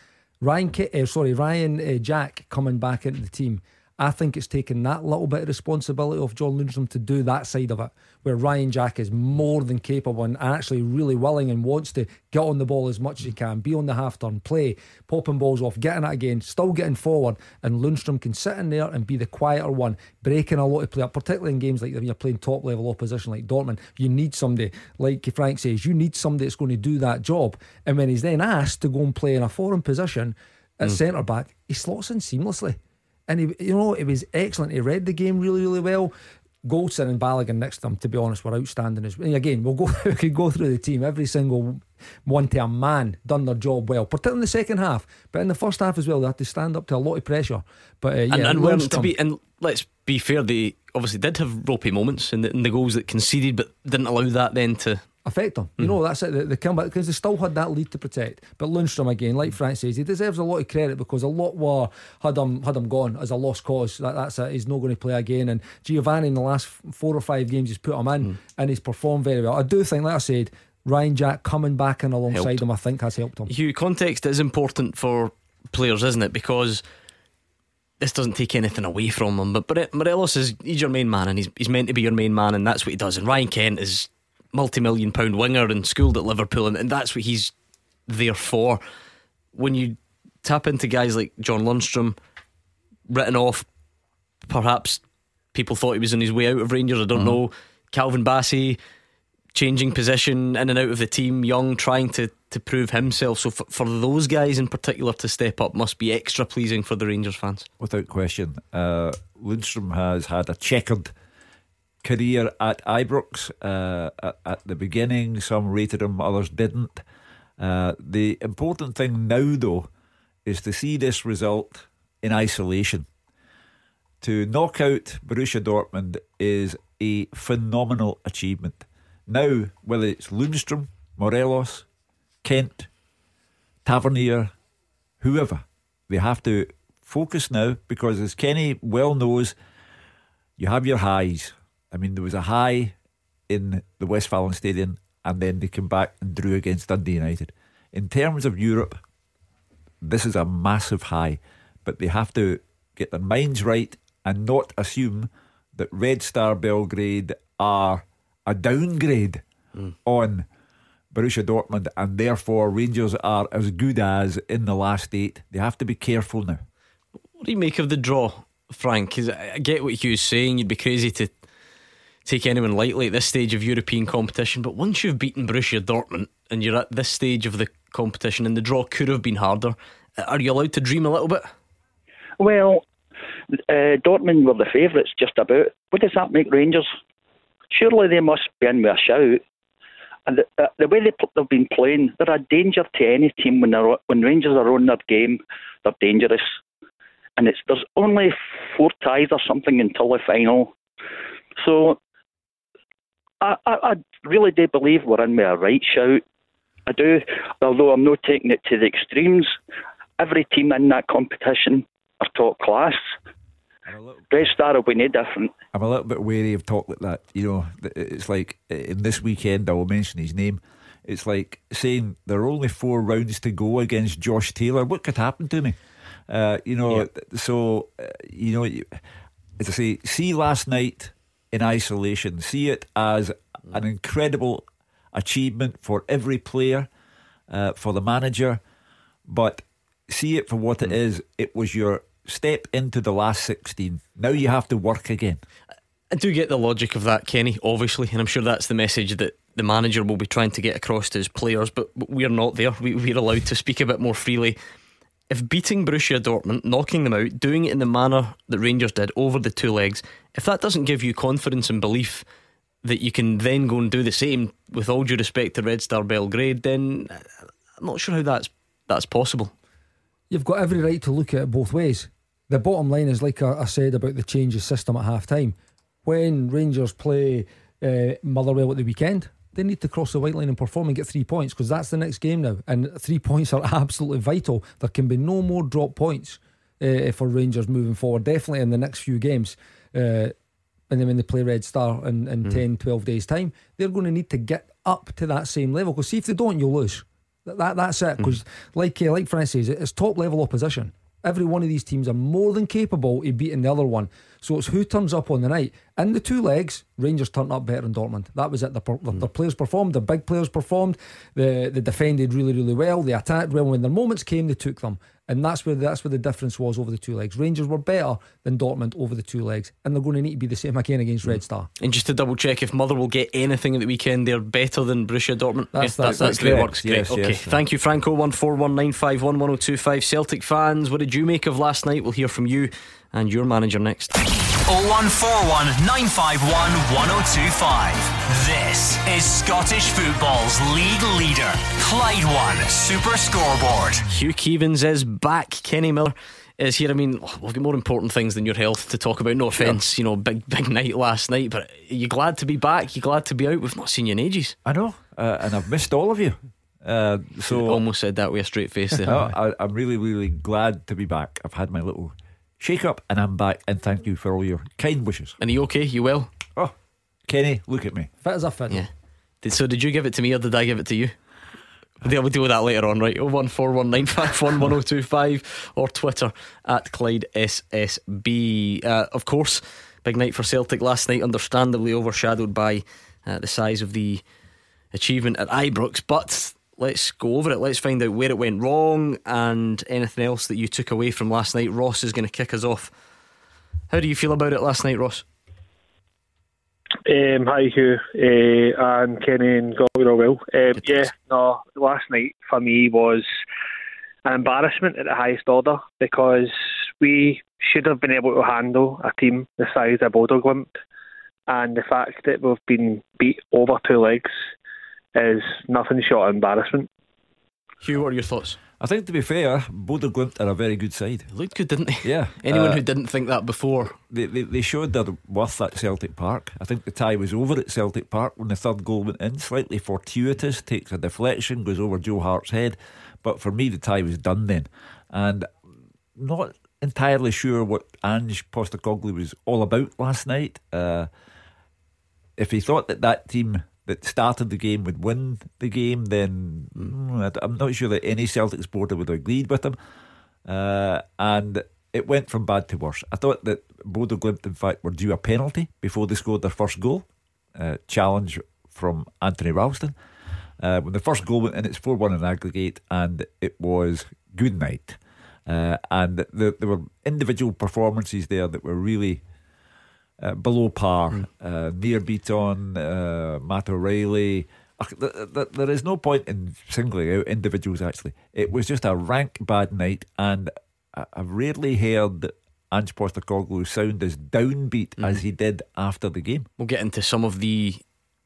Ryan, uh, sorry, Ryan uh, Jack coming back into the team. I think it's taken that little bit of responsibility of John Lundstram to do that side of it, where Ryan Jack is more than capable and actually really willing and wants to get on the ball as much as he can, be on the half turn, play, popping balls off, getting it again, still getting forward, and Lundstrom can sit in there and be the quieter one, breaking a lot of play up, particularly in games like when you're playing top level opposition like Dortmund. You need somebody, like Frank says, you need somebody that's going to do that job. And when he's then asked to go and play in a foreign position at mm. centre back, he slots in seamlessly. And he, you know, it was excellent. He read the game really, really well. Goldson and Balogun next to him, to be honest, were outstanding as well. Again, we'll go we could go through the team. Every single one to a man done their job well, particularly in the second half. But in the first half as well, they had to stand up to a lot of pressure. But uh, yeah, and, and to be and let's be fair, they obviously did have ropey moments in the, in the goals that conceded, but didn't allow that then to affect them. You mm. know, that's it. They, they come back because they still had that lead to protect. But Lundstram again, like Frank says, he deserves a lot of credit because a lot were had him had him gone as a lost cause. That, that's it. He's not going to play again. And Giovanni in the last four or five games, he's put him in mm. and he's performed very well. I do think, like I said, Ryan Jack coming back in alongside helped. him, I think has helped him. Hugh, context is important for players, isn't it? Because this doesn't take anything away from him. But Morelos is he's your main man, and he's he's meant to be your main man, and that's what he does. And Ryan Kent is multi-million pound winger and schooled at Liverpool, and, and that's what he's there for. When you tap into guys like John Lundstram, written off, perhaps people thought he was on his way out of Rangers. I don't mm-hmm. know. Calvin Bassey changing position in and out of the team, young, trying to to prove himself. So for, for those guys in particular to step up must be extra pleasing for the Rangers fans. Without question, uh, Lundstram has had a checkered career at Ibrox uh, at, at, the beginning. Some rated him, others didn't. Uh, the important thing now, though, is to see this result in isolation. To knock out Borussia Dortmund is a phenomenal achievement. Now, whether it's Lundstram, Morelos, Kent, Tavernier, whoever, they have to focus now because, as Kenny well knows, you have your highs I mean, there was a high in the Westfalen Stadium, and then they came back and drew against Dundee United. In terms of Europe, this is a massive high, but they have to get their minds right and not assume that Red Star Belgrade are a downgrade mm. on Borussia Dortmund, and therefore Rangers are as good as in the last eight. They have to be careful now. What do you make of the draw, Frank? Because I get what Hugh's saying. You'd be crazy to take anyone lightly at this stage of European competition. But once you've beaten Borussia Dortmund and you're at this stage of the competition and the draw could have been harder, are you allowed to dream a little bit? Well, uh, Dortmund were the favourites just about. What does that make Rangers? Surely they must be in with a shout. And the, uh, the way they, they've been playing, they're a danger to any team when, they're, when Rangers are on their game. They're dangerous. And it's there's only four ties or something until the final. So I, I, I really do believe we're in with a right shout. I do, although I'm not taking it to the extremes. Every team in that competition are top class. Red Star will be no different. I'm a little bit wary of talk like that. You know, it's like in this weekend, I will mention his name. It's like saying there are only four rounds to go against Josh Taylor. What could happen to me? Uh, you know, yeah. so, uh, you know, as I say, see last night in isolation. See it as an incredible achievement for every player, uh, for the manager, but see it for what it hmm. It was your step into the last 16. Now you have to work again. I do get the logic of that, Kenny, obviously, and I'm sure that's the message that the manager will be trying to get across to his players, but we're not there. We're allowed to speak a bit more freely if beating Borussia Dortmund, knocking them out, doing it in the manner that Rangers did over the two legs, if that doesn't give you confidence and belief that you can then go and do the same with all due respect to Red Star Belgrade, then I'm not sure how that's that's possible. You've got every right to look at it both ways. The bottom line is like I said about the change of system at half time. When Rangers play uh, Motherwell at the weekend, they need to cross the white line and perform and get three points because that's the next game now. And three points are absolutely vital. There can be no more drop points uh, for Rangers moving forward, definitely in the next few games. Uh, and then when they play Red Star in, in mm. 10, 12 days' time, they're going to need to get up to that same level. Because see, if they don't, you'll lose. That, that That's it. Because, mm. like, uh, like Francis says, it's top level opposition. Every one of these teams are more than capable of beating the other one. So it's who turns up on the night. In the two legs, Rangers turned up better than Dortmund. That was it. The, the, Hmm. Their players performed, the big players performed, the, they defended really, really well, they attacked well. When their moments came, they took them. And that's where that's where the difference was over the two legs. Rangers were better than Dortmund over the two legs, and they're going to need to be the same again against Red Star. And just to double check, if Motherwell get anything at the weekend, they're better than Borussia Dortmund. That's- Yeah, that's- that's, the way it correct. works. Great. Yes, okay. yes. Thank you, Franco. One four one nine five one one zero two five. Celtic fans, what did you make of last night? We'll hear from you and your manager next. 0141 951 1025. This is Scottish football's league leader, Clyde One Super Scoreboard. Hugh Keevins is back. Kenny Miller is here. I mean, we've got more important things than your health to talk about. No offence, you know, big big night last night. But are you glad to be back? You glad to be out? We've not seen you in ages. I know, uh, and I've missed all of you. Uh, so Almost said that with a straight face there. I, I'm really, really glad to be back. I've had my little shake up and I'm back. And thank you for all your kind wishes. And are you okay? You well? Oh, Kenny, look at me. Fit as a fiddle. Yeah. Did, so did you give it to me or did I give it to you? We'll we'll deal with that later on, right? 01419511025 or Twitter at Clyde SSB. Uh, of course, big night for Celtic last night, understandably overshadowed by uh, the size of the achievement at Ibrox. But let's go over it. Let's find out where it went wrong and anything else that you took away from last night. Ross is going to kick us off. How do you feel about it last night, Ross? Um, hi Hugh uh, and Kenny and God all well. Um, yeah, no, last night for me was an embarrassment at the highest order because we should have been able to handle a team the size of Bodo Glimt, and the fact that we've been beat over two legs is nothing short of embarrassment. Hugh, what are your thoughts? I think to be fair, Bodo Glimt are a very good side. Looked good, didn't they? Yeah. Anyone Uh, who didn't think that before They, they, they showed their worth at Celtic Park. I think the tie was over at Celtic Park when the third goal went in. Slightly fortuitous, takes a deflection, goes over Joe Hart's head. But for me, the tie was done then. And not entirely sure what Ange Postecoglou was all about last night. Uh, if he thought that that team that started the game would win the game, then mm, I- I'm not sure that any Celtic supporter would have agreed with him. Uh, and it went from bad to worse. I thought that Bodo Glimt, in fact, were due a penalty before they scored their first goal. Uh, challenge from Anthony Ralston. Uh, when the first goal went in, it's 4 1 in aggregate, and it was good night. Uh, and there, there were individual performances there that were really uh, below par. Uh, Nir Bitton, uh, Matt O'Riley. Ugh, th- th- There is no point in singling out individuals, actually. It was just a rank bad night, and I- I've rarely heard Ange Postecoglou sound as downbeat as he did after the game. We'll get into some of the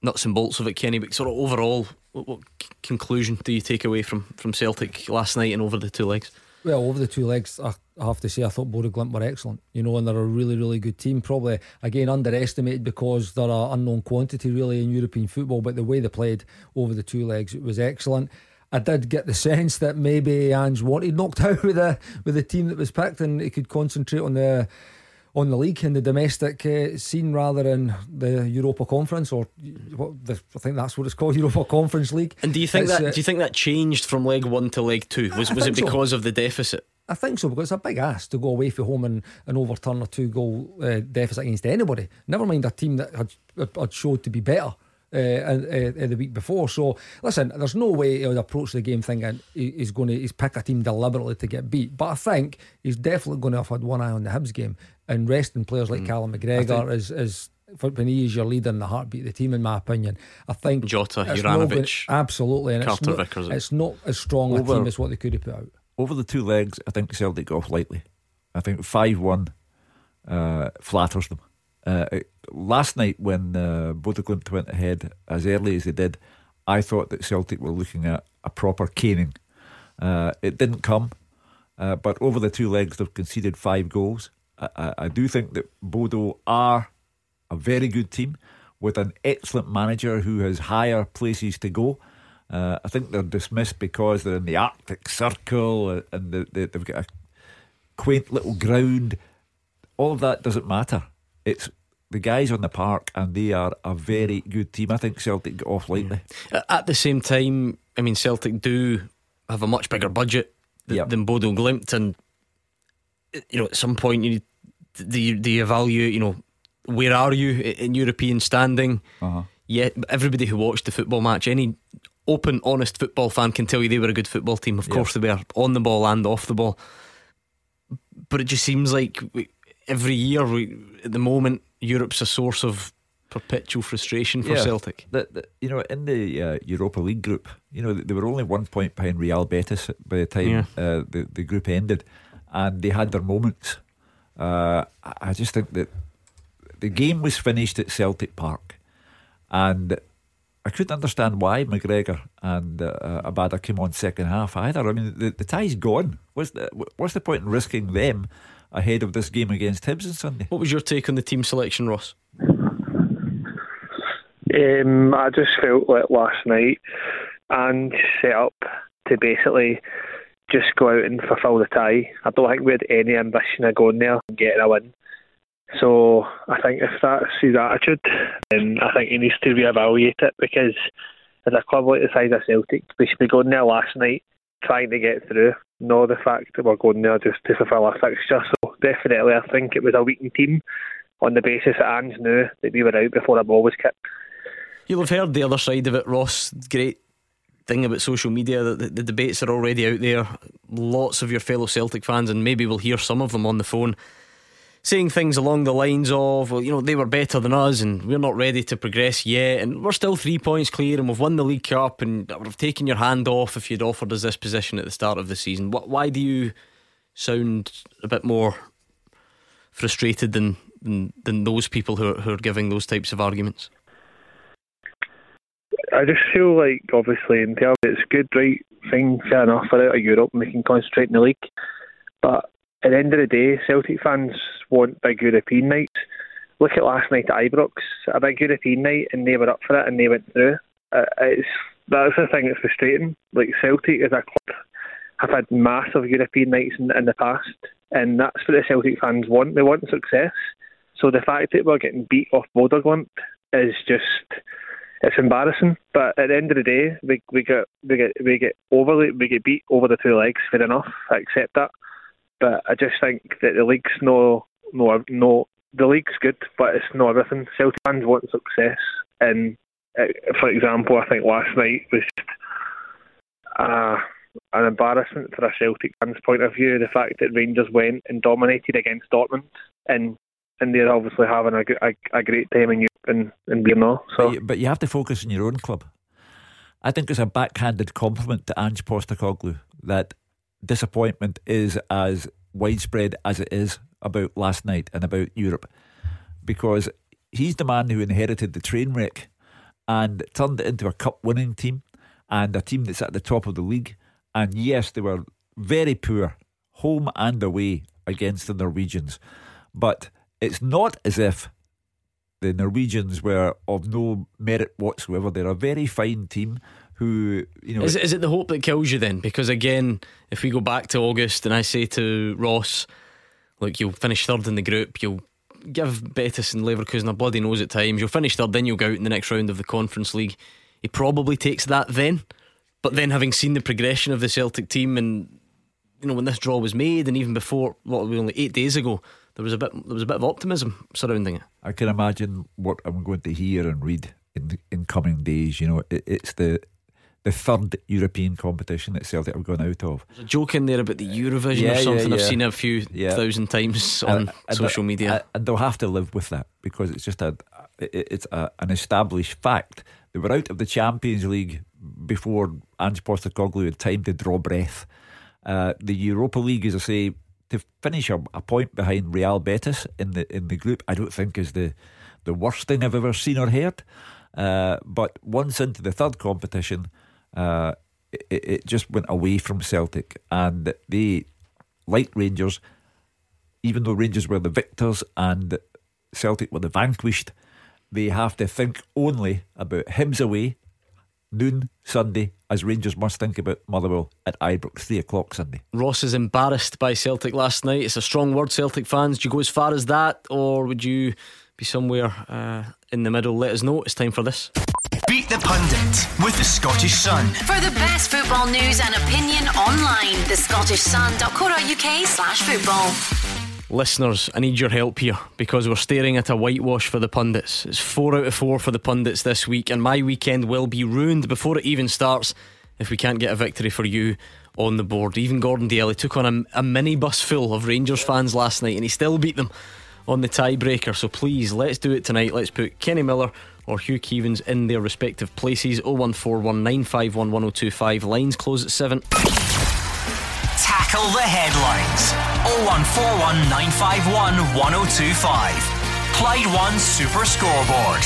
nuts and bolts of it, Kenny. But sort of overall, what, what c- conclusion do you take away from from Celtic last night and over the two legs? Well, over the two legs, I, I have to say, I thought Bodo Glimt were excellent. You know, and they're a really, really good team. Probably again underestimated because they're an unknown quantity really in European football. But the way they played over the two legs, it was excellent. I did get the sense that maybe Ange wanted knocked out with the with the team that was picked, and he could concentrate on the on the league and the domestic uh, scene rather than the Europa Conference or what the, I think that's what it's called, Europa Conference League. And do you think It's, that uh, do you think that changed from leg one to leg two? Was I was it think so. because of the deficit? I think so because it's a big ask to go away from home and, and overturn a two goal uh, deficit against anybody. Never mind a team that had, had showed to be better uh, uh, uh, the week before. So listen, there's no way he would approach the game thinking he's going to he's pick a team deliberately to get beat. But I think he's definitely going to have had one eye on the Hibs game and resting players like Callum McGregor is is. for- When he is your leader and the heartbeat of the team, in my opinion, I think Jota, Juranovic, gonna- absolutely, and Carter it's not, Vickers. it's not as strong a team as what they could have put out. Over the two legs, I think Celtic got off lightly. I think 5 1 uh, flatters them. Uh, last night, when uh, Bodo Glimt went ahead as early as they did, I thought that Celtic were looking at a proper caning. Uh, it didn't come, uh, but over the two legs, they've conceded five goals. I, I, I do think that Bodo are a very good team with an excellent manager who has higher places to go. Uh, I think they're dismissed because they're in the Arctic Circle uh, and they, they, they've got a quaint little ground. All of that doesn't matter. It's the guys on the park, and they are a very good team. I think Celtic got off lightly. At the same time, I mean Celtic do have a much bigger budget th- Yep. than Bodo Glimt, and you know, at some point you need do you, do you evaluate, you know, where are you in European standing? Uh-huh. Yeah, everybody who watched the football match, any open, honest football fan can tell you they were a good football team. Of Yeah. course, they were on the ball and off the ball. But it just seems like we, every year, we, at the moment, Europe's a source of perpetual frustration for Yeah. Celtic. The, the, you know, in the uh, Europa League group, you know, they were only one point behind Real Betis by the time Yeah. uh, the the group ended, and they had their moments. Uh, I I just think that the game was finished at Celtic Park, and I couldn't understand why McGregor and uh, Abada came on second half either. I mean, the, the tie's gone. What's the what's the point in risking them ahead of this game against Hibs on Sunday? What was your take on the team selection, Ross? Um, I just felt like last night and set up to basically just go out and fulfil the tie. I don't think we had any ambition of going there and getting a win. So I think if that's his attitude, then I think he needs to reevaluate it because as a club like the size of Celtic, we should be going there last night trying to get through, not the fact that we're going there just to fulfil a fixture. So definitely I think it was a weakened team on the basis that Ange knew that we were out before the ball was kicked. You'll have heard the other side of it, Ross. Great thing about social media that the debates are already out there. Lots of your fellow Celtic fans, and maybe we'll hear some of them on the phone, saying things along the lines of, well, you know, they were better than us, and we're not ready to progress yet, and we're still three points clear, and we've won the League Cup, and I would have taken your hand off if you'd offered us this position at the start of the season. Why do you sound a bit more frustrated than than, than those people who are, who are giving those types of arguments? I just feel like obviously in terms it's good, right, fine, fair enough, we're out of Europe and we can concentrate in the league. But at the end of the day, Celtic fans want big European nights. Look at last night at Ibrox, a big European night, and they were up for it and they went through. Uh, it's that's the thing that's frustrating. Like Celtic as a club have had massive European nights in, in the past, and that's what the Celtic fans want. They want success. So the fact that we're getting beat off Bodø/Glimt is just it's embarrassing. But at the end of the day, we we get we get we get overly we get beat over the two legs. Fair enough, I accept that. But I just think that the league's no no no the league's good, but it's not everything. Celtic fans want success, and uh, for example, I think last night was just uh, an embarrassment for a Celtic fans' point of view. The fact that Rangers went and dominated against Dortmund, and and they're obviously having a a great time in Europe and, being there. So but you have to focus on your own club. I think it's a backhanded compliment to Ange Postecoglou that disappointment is as widespread as it is about last night and about Europe, because he's the man who inherited the train wreck and turned it into a cup winning team and a team that's at the top of the league. And yes, they were very poor, home and away, against the Norwegians. But it's not as if the Norwegians were of no merit whatsoever. They're a very fine team who, you know. Is, it- is it the hope that kills you then? Because again, if we go back to August and I say to Ross, look, you'll finish third in the group, you'll give Betis and Leverkusen a bloody nose at times, you'll finish third, then you'll go out in the next round of the Conference League. He probably takes that then. But then having seen the progression of the Celtic team and you know when this draw was made and even before what were we only eight days ago, there was a bit there was a bit of optimism surrounding it. I can imagine what I'm going to hear and read in in coming days. You know, it, it's the the third European competition that Celtic have gone out of. There's a joke in there about the Eurovision Yeah, or yeah, something. I've seen it a few Yeah. thousand times on And- social media. and they'll have to live with that because it's just a it's a, an established fact. They were out of the Champions League before Ange Postecoglou had time to draw breath. Uh, the Europa League, as I say, to finish a, a point behind Real Betis in the in the group, I don't think is the the worst thing I've ever seen or heard. Uh, but once into the third competition, uh, it, it just went away from Celtic, and they, like Rangers, even though Rangers were the victors and Celtic were the vanquished, they have to think only about Hibs away, noon Sunday, as Rangers must think about Motherwell at Ibrox, three o'clock Sunday. Ross is embarrassed by Celtic last night. It's a strong word, Celtic fans. Do you go as far as that, or would you be somewhere uh, in the middle? Let us know. It's time for this. Beat Beat the Pundit with the Scottish Sun. For the best football news and opinion online, thescottishsun.co.uk slash football. Listeners, I need your help here because we're staring at a whitewash for the pundits. It's four out of four for the pundits this week, and my weekend will be ruined before it even starts if we can't get a victory for you on the board. Even Gordon Daly took on a, a minibus full of Rangers fans last night and he still beat them on the tiebreaker. So please, let's do it tonight. Let's put Kenny Miller or Hugh Keevins in their respective places. 01419511025. Lines close at 7. Tackle the headlines. 01419511025. Clyde One Super Scoreboard.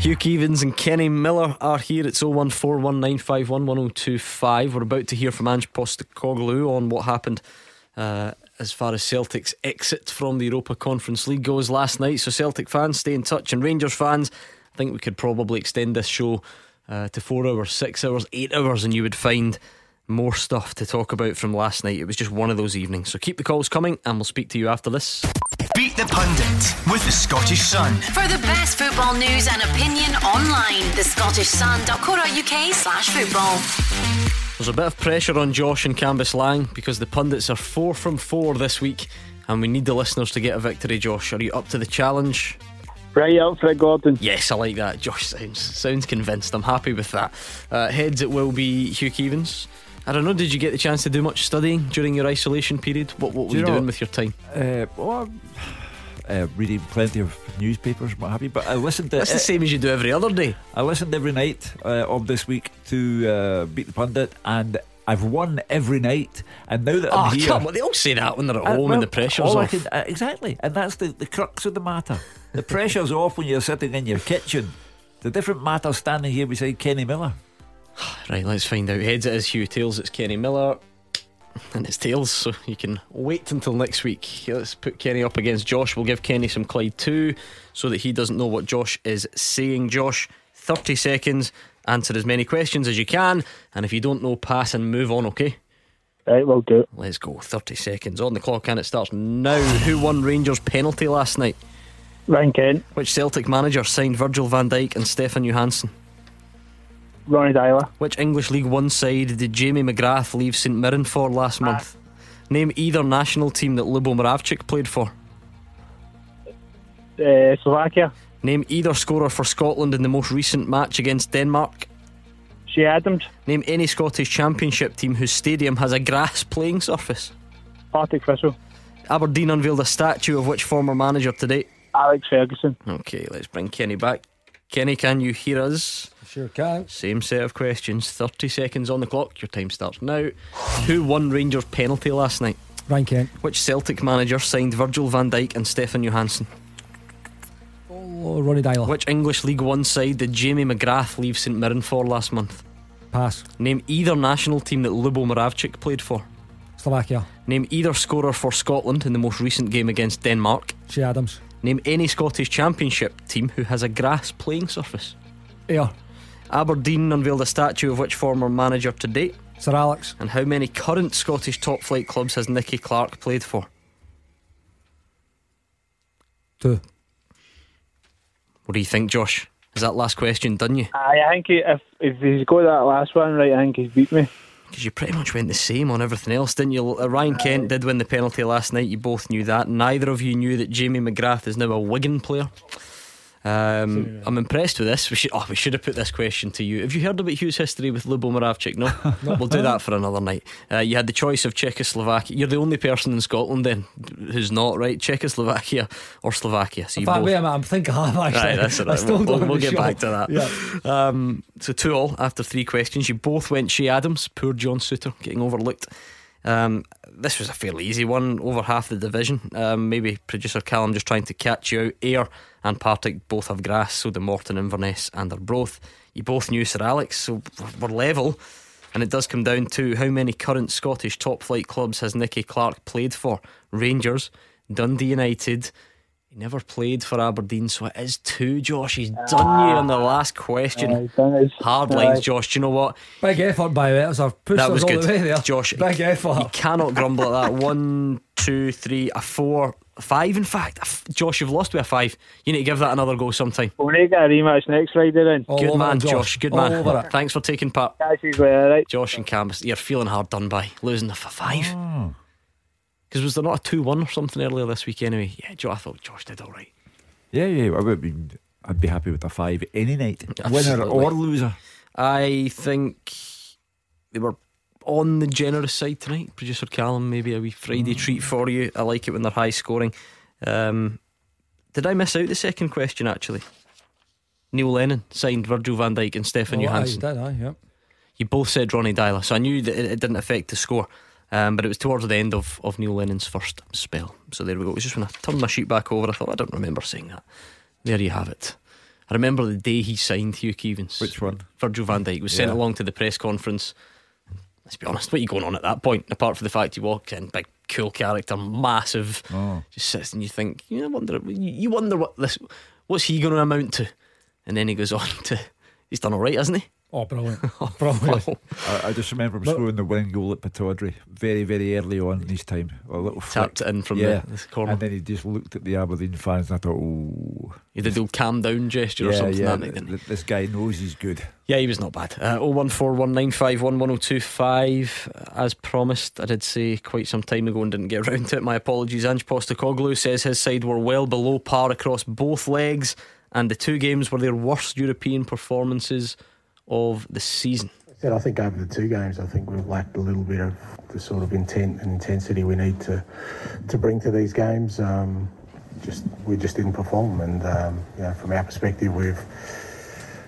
Hugh Keevins and Kenny Miller are here. It's 01419511025. We're about to hear from Ange Postecoglou on what happened uh, as far as Celtic's exit from the Europa Conference League goes last night. So, Celtic fans, stay in touch. And Rangers fans, I think we could probably extend this show uh, to four hours, six hours, eight hours, and you would find more stuff to talk about from last night. It was just one of those evenings. So, keep the calls coming, and we'll speak to you after this. Beat the Pundit with the Scottish Sun. For the best football news and opinion online, thescottishsun.co.uk slash football. There's a bit of pressure on Josh and Canvas Cambuslang because the pundits are four from four this week, and we need the listeners to get a victory. Josh, are you up to the challenge? Right up for it, Gordon. Yes, I like that. Josh sounds sounds convinced. I'm happy with that. Uh, heads, it will be Hugh Keevins. I don't know. Did you get the chance to do much studying during your isolation period? What What were Do you, you know- doing with your time? Uh, well, uh, reading plenty of newspapers and what have you. But I listened to That's the same as you do every other day. I listened every night uh, of this week to uh, Beat the Pundit, and I've won every night. And now that Oh, I'm here, come on. They all say that when they're at Uh, home well, and the pressure's off. can- uh, exactly, and that's the, the crux of the matter. The pressure's off when you're sitting in your kitchen. The different matter standing here beside Kenny Miller. Right, let's find out. Heads, it is Hugh. Tails, it's Kenny Miller. And it's Tails, so you can wait until next week. Let's put Kenny up against Josh. We'll give Kenny some Clyde too, so that he doesn't know what Josh is saying. Josh, 30 seconds. Answer as many questions as you can. And if you don't know, pass and move on, okay? Right, we'll do it. Let's go. 30 seconds on the clock, and it starts now. Who won Rangers' penalty last night? Ryan Kent, Which Celtic manager signed Virgil van Dijk and Stefan Johansen? Ronny Deila, Which English League One side did Jamie McGrath leave St Mirren for last month? Name either national team that Lubo Moravcik played for. uh, Slovakia, Name either scorer for Scotland in the most recent match against Denmark. Che Adams, Name any Scottish Championship team whose stadium has a grass playing surface. Partick Thistle, Aberdeen unveiled a statue of which former manager today. Alex Ferguson. Okay, let's bring Kenny back. Kenny, can you hear us? Sure can. Same set of questions. 30 seconds on the clock. Your time starts now. Who won Rangers' penalty last night? Ryan Kent. Which Celtic manager signed Virgil van Dijk and Stefan Johansen? Oh, Ronny Deila. Which English League One side did Jamie McGrath leave St Mirren for last month? Pass. Name either national team that Lubo Moravcik played for. Slovakia. Name either scorer for Scotland in the most recent game against Denmark. Che Adams. Name any Scottish Championship team who has a grass playing surface. Ayr. Aberdeen unveiled a statue of which former manager to date. Sir Alex. And how many current Scottish top flight clubs has Nicky Clark played for? Two. What do you think, Josh? Is that last question done you? Aye, I think he, if if he's got that last one right, I think he's beat me. Because you pretty much went the same on everything else, didn't you? Uh, Ryan Kent did win the penalty last night. You both knew that. Neither of you knew that Jamie McGrath is now a Wigan player. Um, I'm impressed with this. We should oh, we should have put this question to you. Have you heard about Hugh's history with Lubo Moravcik? No, we'll do that for another night. Uh, you had the choice of Czechoslovakia. You're the only person in Scotland then who's not right. Czechoslovakia or Slovakia. So you fact, both. wait a minute, I'm thinking I have actually. Right, that's right. still We'll, we'll, we'll get back to that. Yeah. Um, so two all after three questions. You both went Che Adams. Poor John Souttar getting overlooked. Um, this was a fairly easy one, over half the division. Um, maybe producer Callum just trying to catch you out. Ayr and Partick both have grass, so do Morton, Inverness, and Arbroath. You both knew Sir Alex, so we're level. And it does come down to how many current Scottish top flight clubs has Nicky Clark played for? Rangers, Dundee United. He never played for Aberdeen, so it is two, Josh. He's done you on the last question. Ah, aye, done his- Hard aye. lines, Josh. Do you know what? Big effort by the way. That was a push That was all good. the way there. Josh, Big You effort. cannot grumble at that. One, two, three, a four. A five, in fact. Josh, you've lost with a five. You need to give that another go sometime. We'll make it a rematch next Friday then. All Good man, it, Josh. Good All man. over it. Thanks for taking part. Catch you later, right? Josh and Cam, you're feeling hard done by losing the f- five. Oh. Because was there not a 2 1 or something earlier this week anyway? Yeah, Joe, I thought Josh did all right. Yeah, yeah. I would be, I'd be happy with a five any night, winner or loser. I think they were on the generous side tonight. Producer Callum, maybe a wee Friday treat for you. I like it when they're high scoring. Um, did I miss out the second question actually? Neil Lennon signed Virgil van Dijk and Stefan Oh, Johansen. did I? Yep. You both said Ronny Deila, so I knew that it, it didn't affect the score. Um, but it was towards the end of, of Neil Lennon's first spell. So there we go. It was just when I turned my sheet back over, I thought, I don't remember saying that. There you have it. I remember the day he signed Hugh Keevins. Which one? Virgil van Dijk was sent along to the press conference. Let's be honest, what are you going on at that point? Apart from the fact you walk in, big, cool character, massive, Oh. just sits and you think, you know, wonder, you you wonder what this, what's he going to amount to? And then he goes on to, he's done all right, hasn't he? Oh, brilliant. brilliant. I, I just remember him But- scoring the winning goal at Pittodrie very, very early on in his time. A little Tapped flick. in from yeah. the, the corner. And then he just looked at the Aberdeen fans and I thought, oh. He did the old calm down gesture or something yeah. that night, th- This guy knows he's good. Yeah, he was not bad. Uh, 01419511025. As promised, I did say quite some time ago and didn't get around to it. My apologies. Ange Postecoglou says his side were well below par across both legs, and the two games were their worst European performances of the season. I think over the two games, I think we've lacked a little bit of the sort of intent and intensity we need to to bring to these games. Um, just we just didn't perform, and um, you know, from our perspective, we've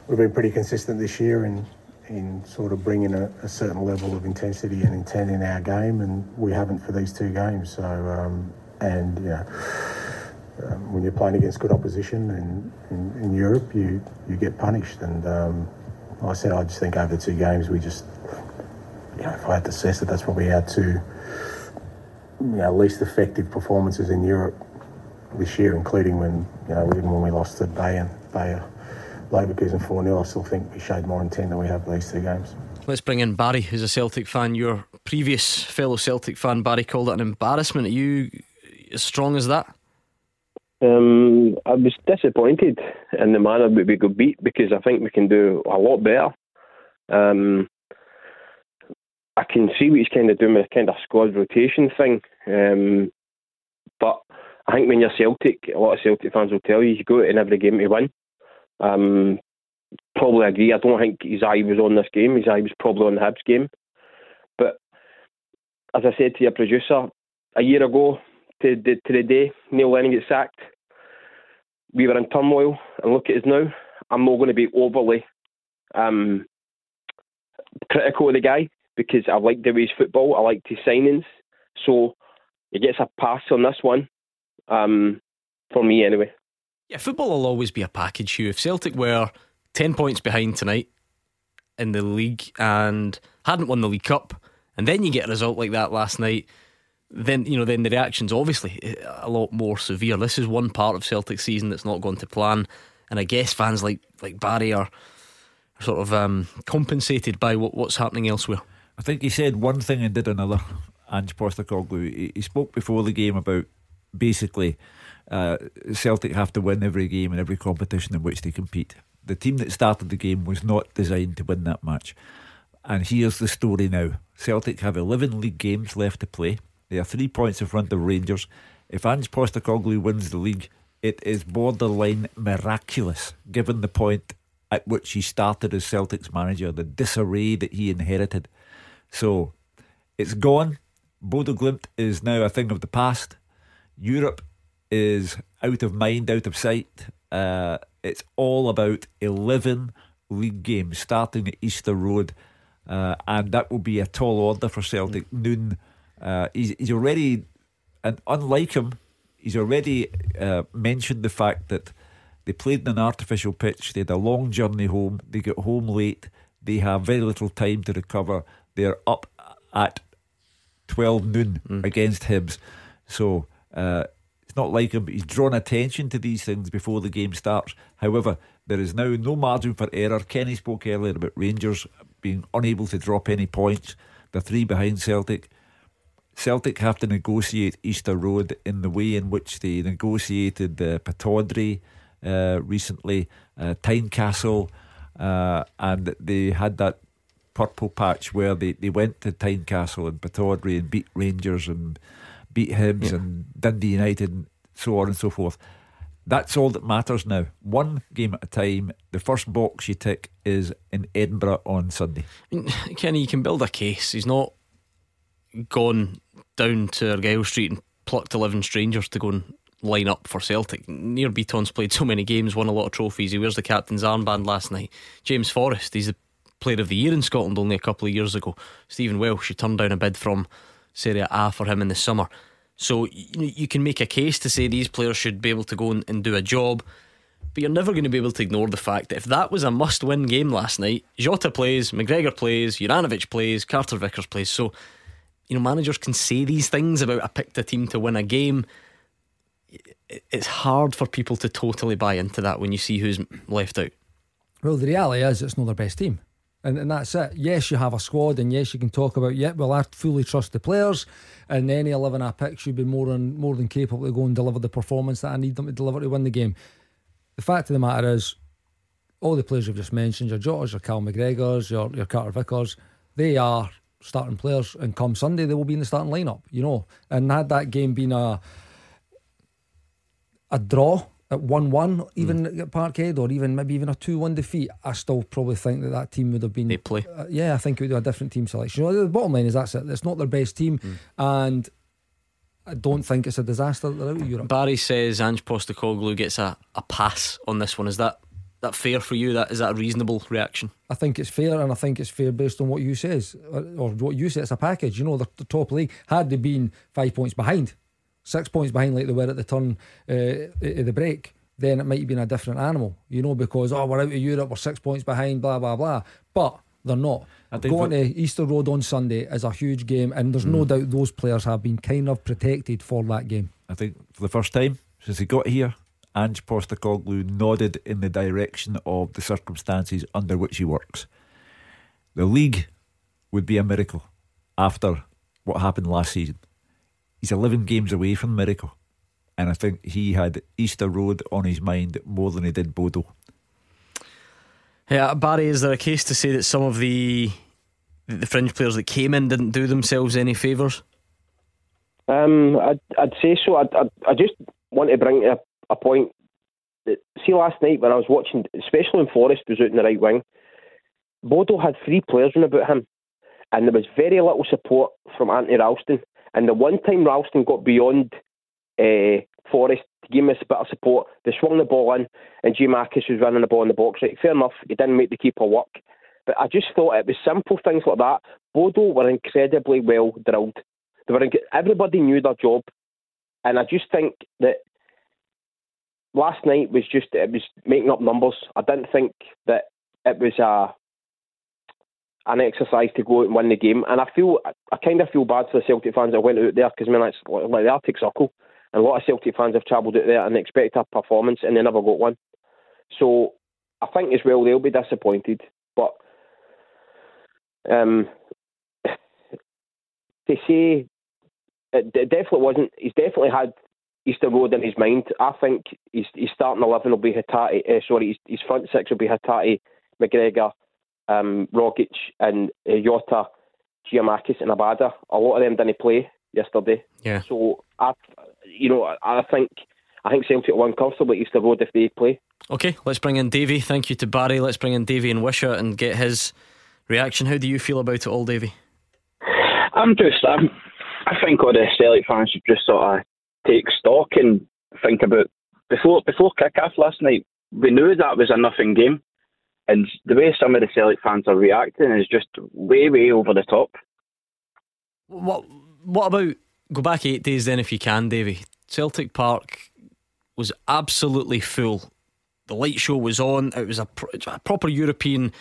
we've been pretty consistent this year in in sort of bringing a, a certain level of intensity and intent in our game, and we haven't for these two games. So, um, and know. Um, when you're playing against good opposition in, in, in Europe, you, you get punished. And um, I said, I just think over the two games, we just, you know, if I had to assess it, that's probably our two you know, least effective performances in Europe this year, including when, you know, even when we lost to Bayern, Bayer, Leverkusen 4 0, I still think we showed more intent than we have these two games. Let's bring in Barry, who's a Celtic fan. Your previous fellow Celtic fan, Barry, called it an embarrassment. Are you as strong as that? Um, I was disappointed in the manner that we got beat because I think we can do a lot better. Um, I can see what he's kind of doing with a kind of squad rotation thing, um, but I think when you're Celtic, a lot of Celtic fans will tell you you go in every game to win. Um, probably agree. I don't think his eye was on this game. His eye was probably on the Hibs game. But as I said to your producer, a year ago to the, to the day Neil Lennon gets sacked, we were in turmoil. And look at us now. I'm not going to be overly um, critical of the guy because I like the way he's football. I like his signings. So he gets a pass on this one. Um, for me, anyway. Yeah, football will always be a package, Hugh. If Celtic were 10 points behind tonight in the league and hadn't won the League Cup, and then you get a result like that last night, then you know then the reaction's obviously a lot more severe. This is one part of Celtic season that's not gone to plan, and I guess fans like like Barry are sort of um, compensated by what, what's happening elsewhere. I think he said one thing and did another. Ange Postecoglou. He, he spoke before the game about basically uh, Celtic have to win every game and every competition in which they compete. The team that started the game was not designed to win that match. And here's the story now Celtic have 11 league games left to play. They are three points in front of Rangers. If Ange Postecoglou wins the league, it is borderline miraculous given the point at which he started as Celtic's manager, the disarray that he inherited. So it's gone. Bodo Glimt is now a thing of the past. Europe is out of mind, out of sight. Uh, it's all about 11 league games starting at Easter Road. Uh, and that will be a tall order for Celtic. Noon. Uh, he's, he's already, and unlike him, he's already uh, mentioned the fact that they played in an artificial pitch. They had a long journey home. They get home late. They have very little time to recover. They're up at 12 noon against Hibs. So uh, it's not like him, but he's drawn attention to these things before the game starts. However, there is now no margin for error. Kenny spoke earlier about Rangers being unable to drop any points. They're three behind Celtic. Celtic have to negotiate Easter Road in the way in which they negotiated uh, Pittodrie uh, recently, uh, Tynecastle, uh, and they had that purple patch where they, they went to Tynecastle and Pittodrie and beat Rangers and beat Hibs Yeah. and Dundee United and so on and so forth. That's all that matters now. One game at a time. The first box you tick is in Edinburgh on Sunday. Kenny, you can build a case. He's not gone down to Argyle Street and plucked 11 strangers to go and line up for Celtic. Nir Bitton's played so many games, won a lot of trophies. He wears the captain's armband last night. James Forrest, he's the player of the year in Scotland only a couple of years ago. Stephen Welsh, he turned down a bid from Serie A for him in the summer. So you, you can make a case to say these players should be able to go and, and do a job. But you're never going to be able to ignore the fact that if that was a must win game last night, Jota plays, McGregor plays, Juranovic plays, Carter Vickers plays. So, you know, managers can say these things about I picked a team to win a game. It's hard for people to totally buy into that when you see who's left out. Well, the reality is it's not their best team. And, and that's it. Yes, you have a squad, and yes, you can talk about, yeah, well, I fully trust the players, and any 11 I pick should be more than, more than capable to go and deliver the performance that I need them to deliver to win the game. The fact of the matter is, all the players you've just mentioned, your Jotters, your Cal McGregors, your, your Carter Vickers, they are starting players, and come Sunday, they will be in the starting lineup, you know. And had that game been a a draw at 1 1, even at Parkhead, or even maybe even a 2 1 defeat, I still probably think that that team would have been. They play. Uh, yeah, I think it would be a different team selection. You know, the bottom line is that's it. It's not their best team, and I don't think it's a disaster that they're out of Europe. Barry says Ange Postecoglou gets a, a pass on this one. Is that that fair for you? That is that a reasonable reaction? I think it's fair, and I think it's fair based on what you says or, or what you say. It's a package. You know, the, the top league had they been five points behind, six points behind, like they were at the turn uh, at the break, then it might have been a different animal. You know, because oh, we're out of Europe, we're six points behind, blah blah blah. But they're not. Going for- to Easter Road on Sunday is a huge game, and there's no Mm. doubt those players have been kind of protected for that game. I think for the first time since he got here, Ange Postecoglou nodded in the direction of the circumstances under which he works. The league would be a miracle after what happened last season. He's 11 games away from miracle. And I think he had Easter Road on his mind more than he did Bodo. Yeah, Barry, is there a case to say that some of the the fringe players that came in didn't do themselves any favours? Um, I'd, I'd say so. I'd, I'd, I just want to bring a, a point. That, see, last night when I was watching, especially when Forrest was out in the right wing, Bodo had three players round about him, and there was very little support from Anthony Ralston. And the one time Ralston got beyond uh, Forrest to give him a bit of support, they swung the ball in, and G. Marcus was running the ball in the box. Right, fair enough, he didn't make the keeper work. But I just thought it was simple things like that. Bodo were incredibly well drilled. They were inc- everybody knew their job, and I just think that last night was just it was making up numbers. I didn't think that it was a an exercise to go out and win the game, and I feel I kind of feel bad for the Celtic fans that went out there because I mean it's like the Arctic Circle, and a lot of Celtic fans have travelled out there and expect a performance and they never got one. So I think as well they'll be disappointed, but um, to say it definitely wasn't. He's definitely had Easter Road in his mind. I think his, his starting eleven will be Hatate. Uh, sorry, his, his front six will be Hatate, McGregor, um, Rogic, and uh, Jota, Giakoumakis, and Abada. A lot of them didn't play yesterday. Yeah. So I, you know, I, I think I think Celtic will win comfortably at Easter Road if they play. Okay, let's bring in Davy. Thank you to Barry. Let's bring in Davy and Wishaw and get his reaction. How do you feel about it all, Davy? I'm just, I'm, I think all the Celtic fans should just sort of take stock and think about before before kick-off last night. We knew that was a nothing game, and the way some of the Celtic fans are reacting is just way, way over the top. What What about go back eight days then, if you can, Davy? Celtic Park was absolutely full. The light show was on. It was a, pro- a proper European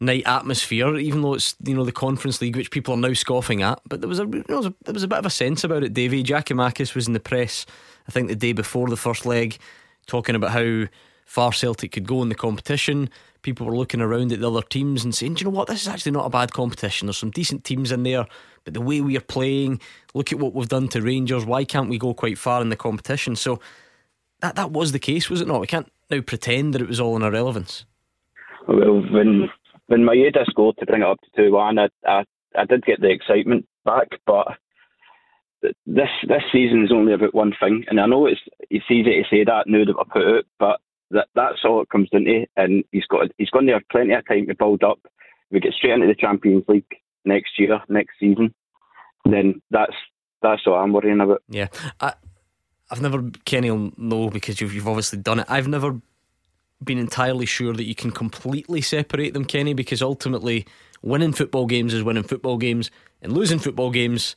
night atmosphere, even though it's you know the Conference League, which people are now scoffing at. But there was a you know, there was a, bit of a sense about it. Davy Giakoumakis was in the press, I think the day before the first leg, talking about how far Celtic could go in the competition. People were looking around at the other teams and saying, Do you know what? This is actually not a bad competition. There's some decent teams in there, but the way we are playing, look at what we've done to Rangers. Why can't we go quite far in the competition? So that that was the case, was it not? We can't now pretend that it was all in irrelevance. Well, when when Maeda scored to bring it up to two one, I, I I did get the excitement back, but this this season is only about one thing, and I know it's it's easy to say that now that I put it, but that that's all it comes down to, and he's got he's going to have plenty of time to build up. We get straight into the Champions League next year, next season, then that's that's what I'm worrying about. Yeah, I, I've never Kenny will know because you've you've obviously done it. I've never been entirely sure that you can completely separate them, Kenny, because ultimately winning football games is winning football games, and losing football games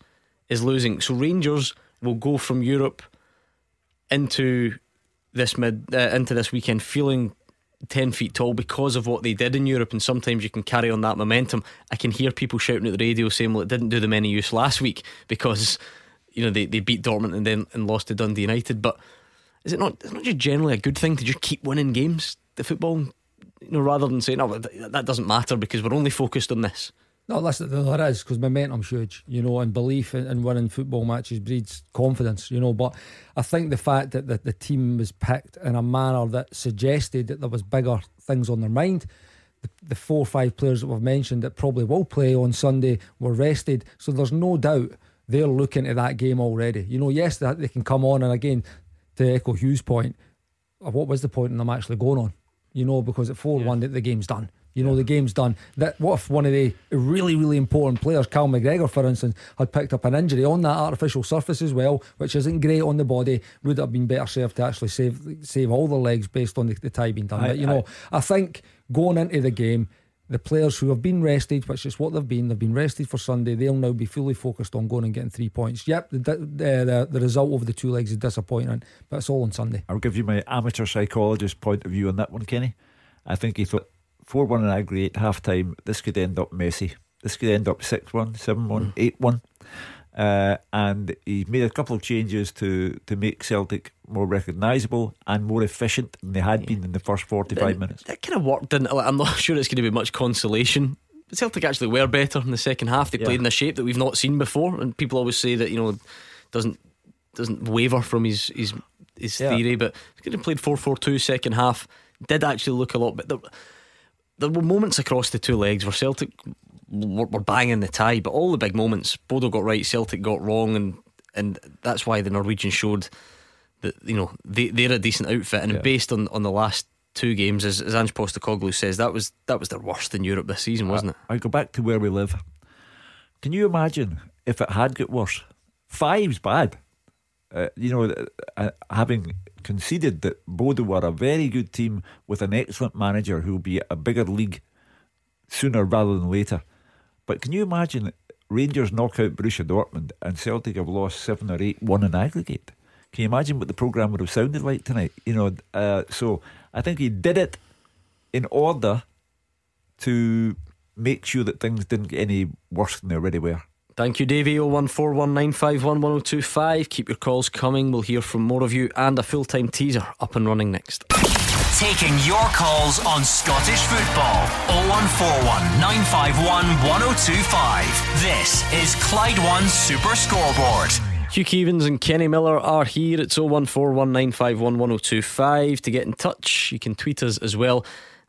is losing. So Rangers will go from Europe into this mid uh, into this weekend feeling 10 feet tall because of what they did in Europe and sometimes you can carry on that momentum I can hear people shouting at the radio saying well it didn't do them any use last week because you know they, they beat Dortmund and then and lost to Dundee United but is it not it's not just generally a good thing to just keep winning games the football you know rather than saying oh that doesn't matter because we're only focused on this no, listen, there is because momentum's huge, you know, and belief in, in, winning football matches breeds confidence, you know. But I think the fact that the, the team was picked in a manner that suggested that there was bigger things on their mind. The, four or five players that we've mentioned that probably will play on Sunday were rested, so there's no doubt they're looking at that game already. You know, yes, they, they can come on, and again, to echo Hugh's point, what was the point in them actually going on? You know, because at four one, the, the game's done. You know, the game's done. That what if one of the really, really important players, Cal McGregor, for instance, had picked up an injury on that artificial surface as well, which isn't great on the body. Would have been better served to actually save save all the legs based on the, the tie being done. I, but you know, I, I think going into the game, the players who have been rested, which is what they've been, they've been rested for Sunday. They'll now be fully focused on going and getting three points. Yep, the the, the, the result of the two legs is disappointing, but it's all on Sunday. I'll give you my amateur psychologist point of view on that one, Kenny. I think he thought 4 1 in aggregate, half time. This could end up messy. This could end up 6 1, 7 1, mm. 8 1. Uh, and he made a couple of changes to, to make Celtic more recognisable and more efficient than they had been in the first 45 minutes. That kind of worked, didn't it? I'm not sure it's going to be much consolation. But Celtic actually were better in the second half. They yeah. played in a shape that we've not seen before. And people always say that, you know, doesn't doesn't waver from his his, his yeah. theory. But he played 4 4 2 second half. Did actually look a lot better there were moments across the two legs where Celtic were, were banging the tie, but all the big moments, Bodo got right, Celtic got wrong, and and that's why the Norwegians showed that you know they they're a decent outfit, and yeah. based on, on the last two games, as, as Ange Postecoglou says, that was that was their worst in Europe this season, wasn't it? I go back to where we live. Can you imagine if it had got worse? Five's bad. Uh, you know, uh, having conceded that Bodo were a very good team with an excellent manager who will be a bigger league sooner rather than later. But can you imagine Rangers knock out Borussia Dortmund and Celtic have lost seven or eight one in aggregate? Can you imagine what the programme would have sounded like tonight? You know, uh, so I think he did it in order to make sure that things didn't get any worse than they already were. Thank you, Davey. 01419511025. Keep your calls coming. We'll hear from more of you and a full time teaser up and running next. Taking your calls on Scottish football. 0141 951 1025. This is Clyde One Super Scoreboard. Hugh Keevins and Kenny Miller are here. It's 01419511025. To get in touch, you can tweet us as well.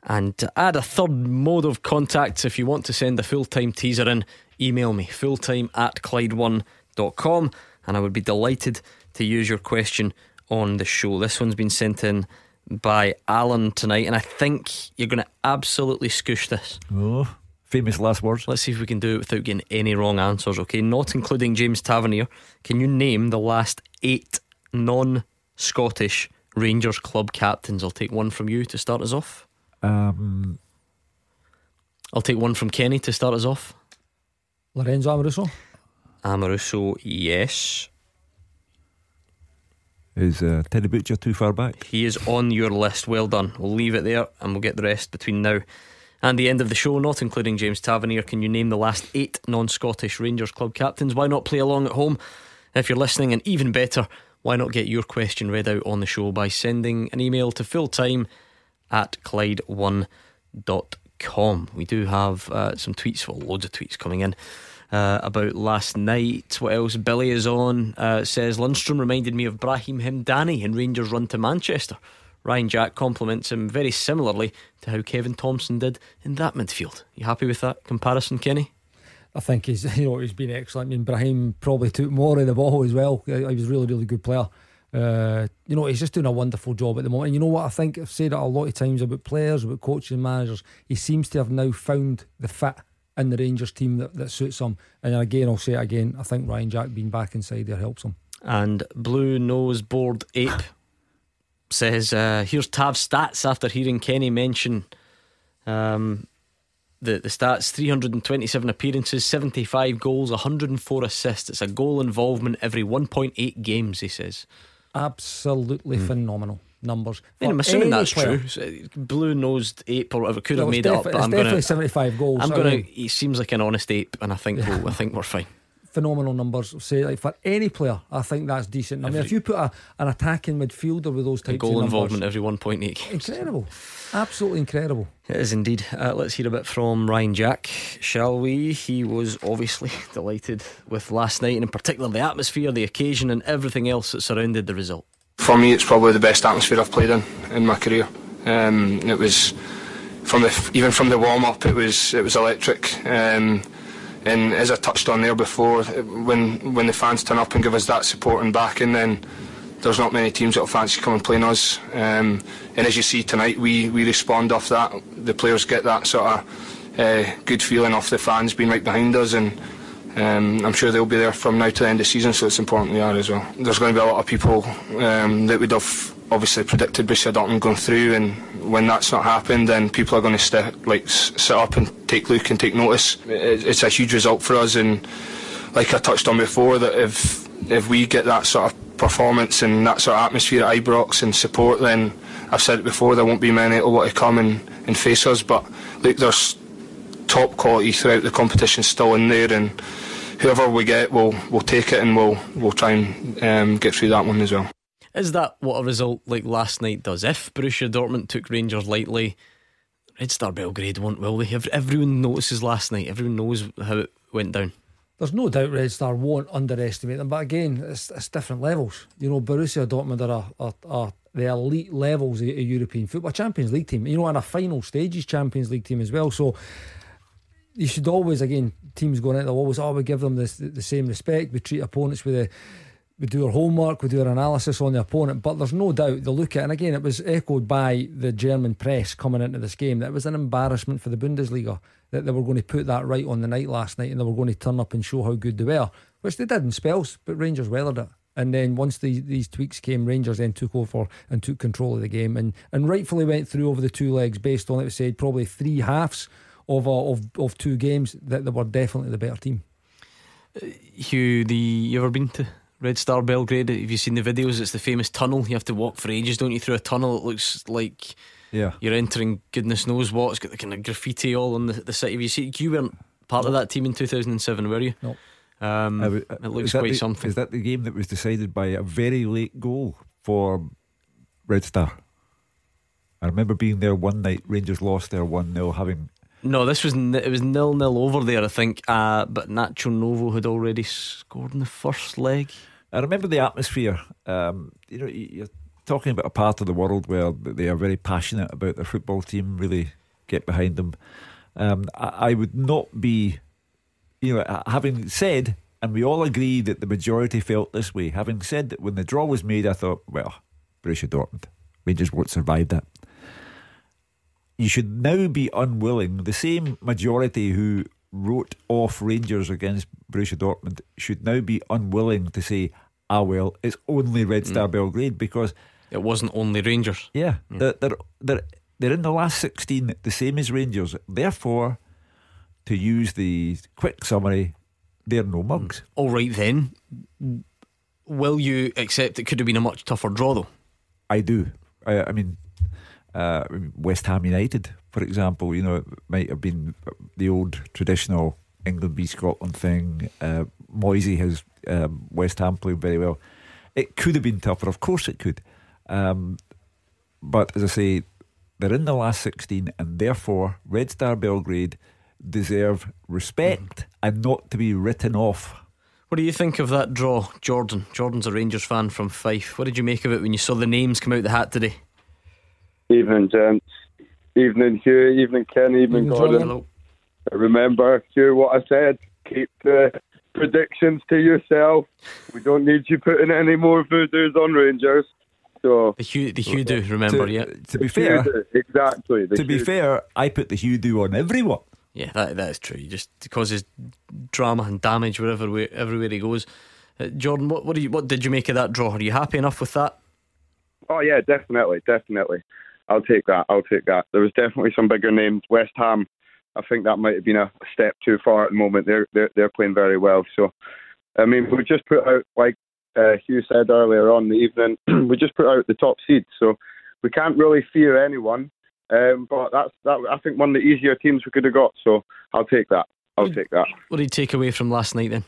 And to add a third mode of contact, if you want to send a full time teaser in, email me fulltime at Clyde1.com and I would be delighted to use your question on the show. This one's been sent in by Alan tonight, and I think you're going to absolutely scoosh this. Oh, famous last words. Let's see if we can do it without getting any wrong answers, okay? Not including James Tavernier. Can you name the last eight non Scottish Rangers club captains? I'll take one from you to start us off. Um, I'll take one from Kenny to start us off. Lorenzo Amoruso? Amoruso, yes. Is uh, Terry Butcher too far back? He is on your list. Well done. We'll leave it there and we'll get the rest between now and the end of the show, not including James Tavernier. Can you name the last eight non Scottish Rangers club captains? Why not play along at home if you're listening? And even better, why not get your question read out on the show by sending an email to fulltime at Clyde1.com. We do have uh, some tweets, well, loads of tweets coming in. Uh, about last night. What else? Billy is on. Uh, says Lundstram reminded me of Brahim Hemdani in Rangers' run to Manchester. Ryan Jack compliments him very similarly to how Kevin Thompson did in that midfield. You happy with that comparison, Kenny? I think he's you know he's been excellent. I mean, Brahim probably took more of the ball as well. He was really really good player. Uh, you know, he's just doing a wonderful job at the moment. And you know what? I think I've said it a lot of times about players, about coaches and managers. He seems to have now found the fit in the Rangers team that, that suits him. And again, I'll say it again. I think Ryan Jack being back inside there helps him. And Blue Nose Bored Ape says, uh, "Here's Tav's stats after hearing Kenny mention." Um, the, the stats 327 appearances, 75 goals, 104 assists. It's a goal involvement every 1.8 games, he says. Absolutely mm. phenomenal numbers. I mean, I'm assuming that's player. true. Blue nosed ape or whatever could have made it up, but I'm definitely gonna, 75 goals. I'm gonna. He seems like an honest ape, and I think we'll, I think we're fine phenomenal numbers. Say like for any player, I think that's decent. I mean, if you put a, an attacking midfielder with those types goal of involvement every one point eight, incredible, absolutely incredible. It is indeed. Uh, let's hear a bit from Ryan Jack, shall we? He was obviously delighted with last night, and in particular the atmosphere, the occasion, and everything else that surrounded the result. For me, it's probably the best atmosphere I've played in in my career. Um, it was from the even from the warm up, it was it was electric. Um, and as I touched on there before, when when the fans turn up and give us that support and backing, then there's not many teams that'll fancy coming and playing us. Um, and as you see tonight, we, we respond off that. The players get that sort of uh, good feeling off the fans being right behind us, and um, I'm sure they'll be there from now to the end of the season. So it's important they are as well. There's going to be a lot of people um, that would have obviously predicted Borussia Dortmund going through, and when that's not happened, then people are going to st- like sit up and take look and take notice. It's a huge result for us, and like I touched on before, that if if we get that sort of performance and that sort of atmosphere at Ibrox and support, then I've said it before, there won't be many that will want to come and, and face us. But look, there's top quality throughout the competition still in there, and whoever we get, we'll we'll take it and we'll we'll try and um, get through that one as well. Is that what a result like last night does? If Borussia Dortmund took Rangers lightly, Red Star Belgrade won't, will they? Everyone notices last night. Everyone knows how it went down. There's no doubt Red Star won't underestimate them, but again, it's, it's different levels. You know, Borussia Dortmund are, are, are the elite levels of, of European football, Champions League team. You know, and a final stages Champions League team as well. So you should always, again, teams going out, they'll always, oh, we give them this, the same respect. We treat opponents with a we do our homework, we do our analysis on the opponent, but there's no doubt they'll look at, and again, it was echoed by the German press coming into this game that it was an embarrassment for the Bundesliga that they were going to put that right on the night last night and they were going to turn up and show how good they were, which they did in spells, but Rangers weathered it. And then once the, these tweaks came, Rangers then took over and took control of the game and, and rightfully went through over the two legs based on, it was said, probably three halves of, uh, of, of two games that they were definitely the better team. Uh, Hugh, the you ever been to Red Star Belgrade. Have you seen the videos? It's the famous tunnel. You have to walk for ages, don't you, through a tunnel. It looks like yeah. you're entering goodness knows what. It's got the kind of graffiti all on the, the city. Have you see, you weren't part of that team in 2007, were you? No. Um, uh, it looks quite the, something. Is that the game that was decided by a very late goal for Red Star? I remember being there one night. Rangers lost there one 0 having no, this was it was nil nil over there, I think. Uh, but Nacho Novo had already scored in the first leg. I remember the atmosphere. Um, you know, you're talking about a part of the world where they are very passionate about their football team, really get behind them. Um, I, I, would not be, you know, having said, and we all agree that the majority felt this way. Having said that, when the draw was made, I thought, well, Borussia Dortmund, Rangers won't survive that. You should now be unwilling. The same majority who wrote off Rangers against Borussia Dortmund should now be unwilling to say, ah, well, it's only Red Star mm. Belgrade because it wasn't only Rangers. Yeah, mm. they're, they're, they're, they're in the last 16, the same as Rangers. Therefore, to use the quick summary, they're no mugs. Mm. All right, then. Will you accept it could have been a much tougher draw, though? I do. I, I mean, uh, West Ham United, for example, you know, it might have been the old traditional England v Scotland thing. Uh, Moisey has um, West Ham playing very well. It could have been tougher, of course it could. Um, but as I say, they're in the last 16, and therefore Red Star Belgrade deserve respect mm. and not to be written off. What do you think of that draw, Jordan? Jordan's a Rangers fan from Fife. What did you make of it when you saw the names come out the hat today? Evening, gents. Evening, Hugh. Evening, Ken. Evening, Gordon. Hello. Remember, Hugh, what I said. Keep the predictions to yourself. We don't need you putting any more voodoos on Rangers. So the Hugh, the Hugh do remember, to, yeah. To be fair, exactly. to be fair, I put the Hugh do on everyone. Yeah, that that is true. He just causes drama and damage wherever we, everywhere he goes. Uh, Jordan, what what, you, what did you make of that draw? Are you happy enough with that? Oh yeah, definitely, definitely. I'll take that. I'll take that. There was definitely some bigger names. West Ham, I think that might have been a step too far at the moment. They're they're, they're playing very well. So, I mean, we just put out like uh, Hugh said earlier on the evening, we just put out the top seeds, so we can't really fear anyone. Um, but that's that. I think one of the easier teams we could have got. So I'll take that. I'll take that. What did you take away from last night then?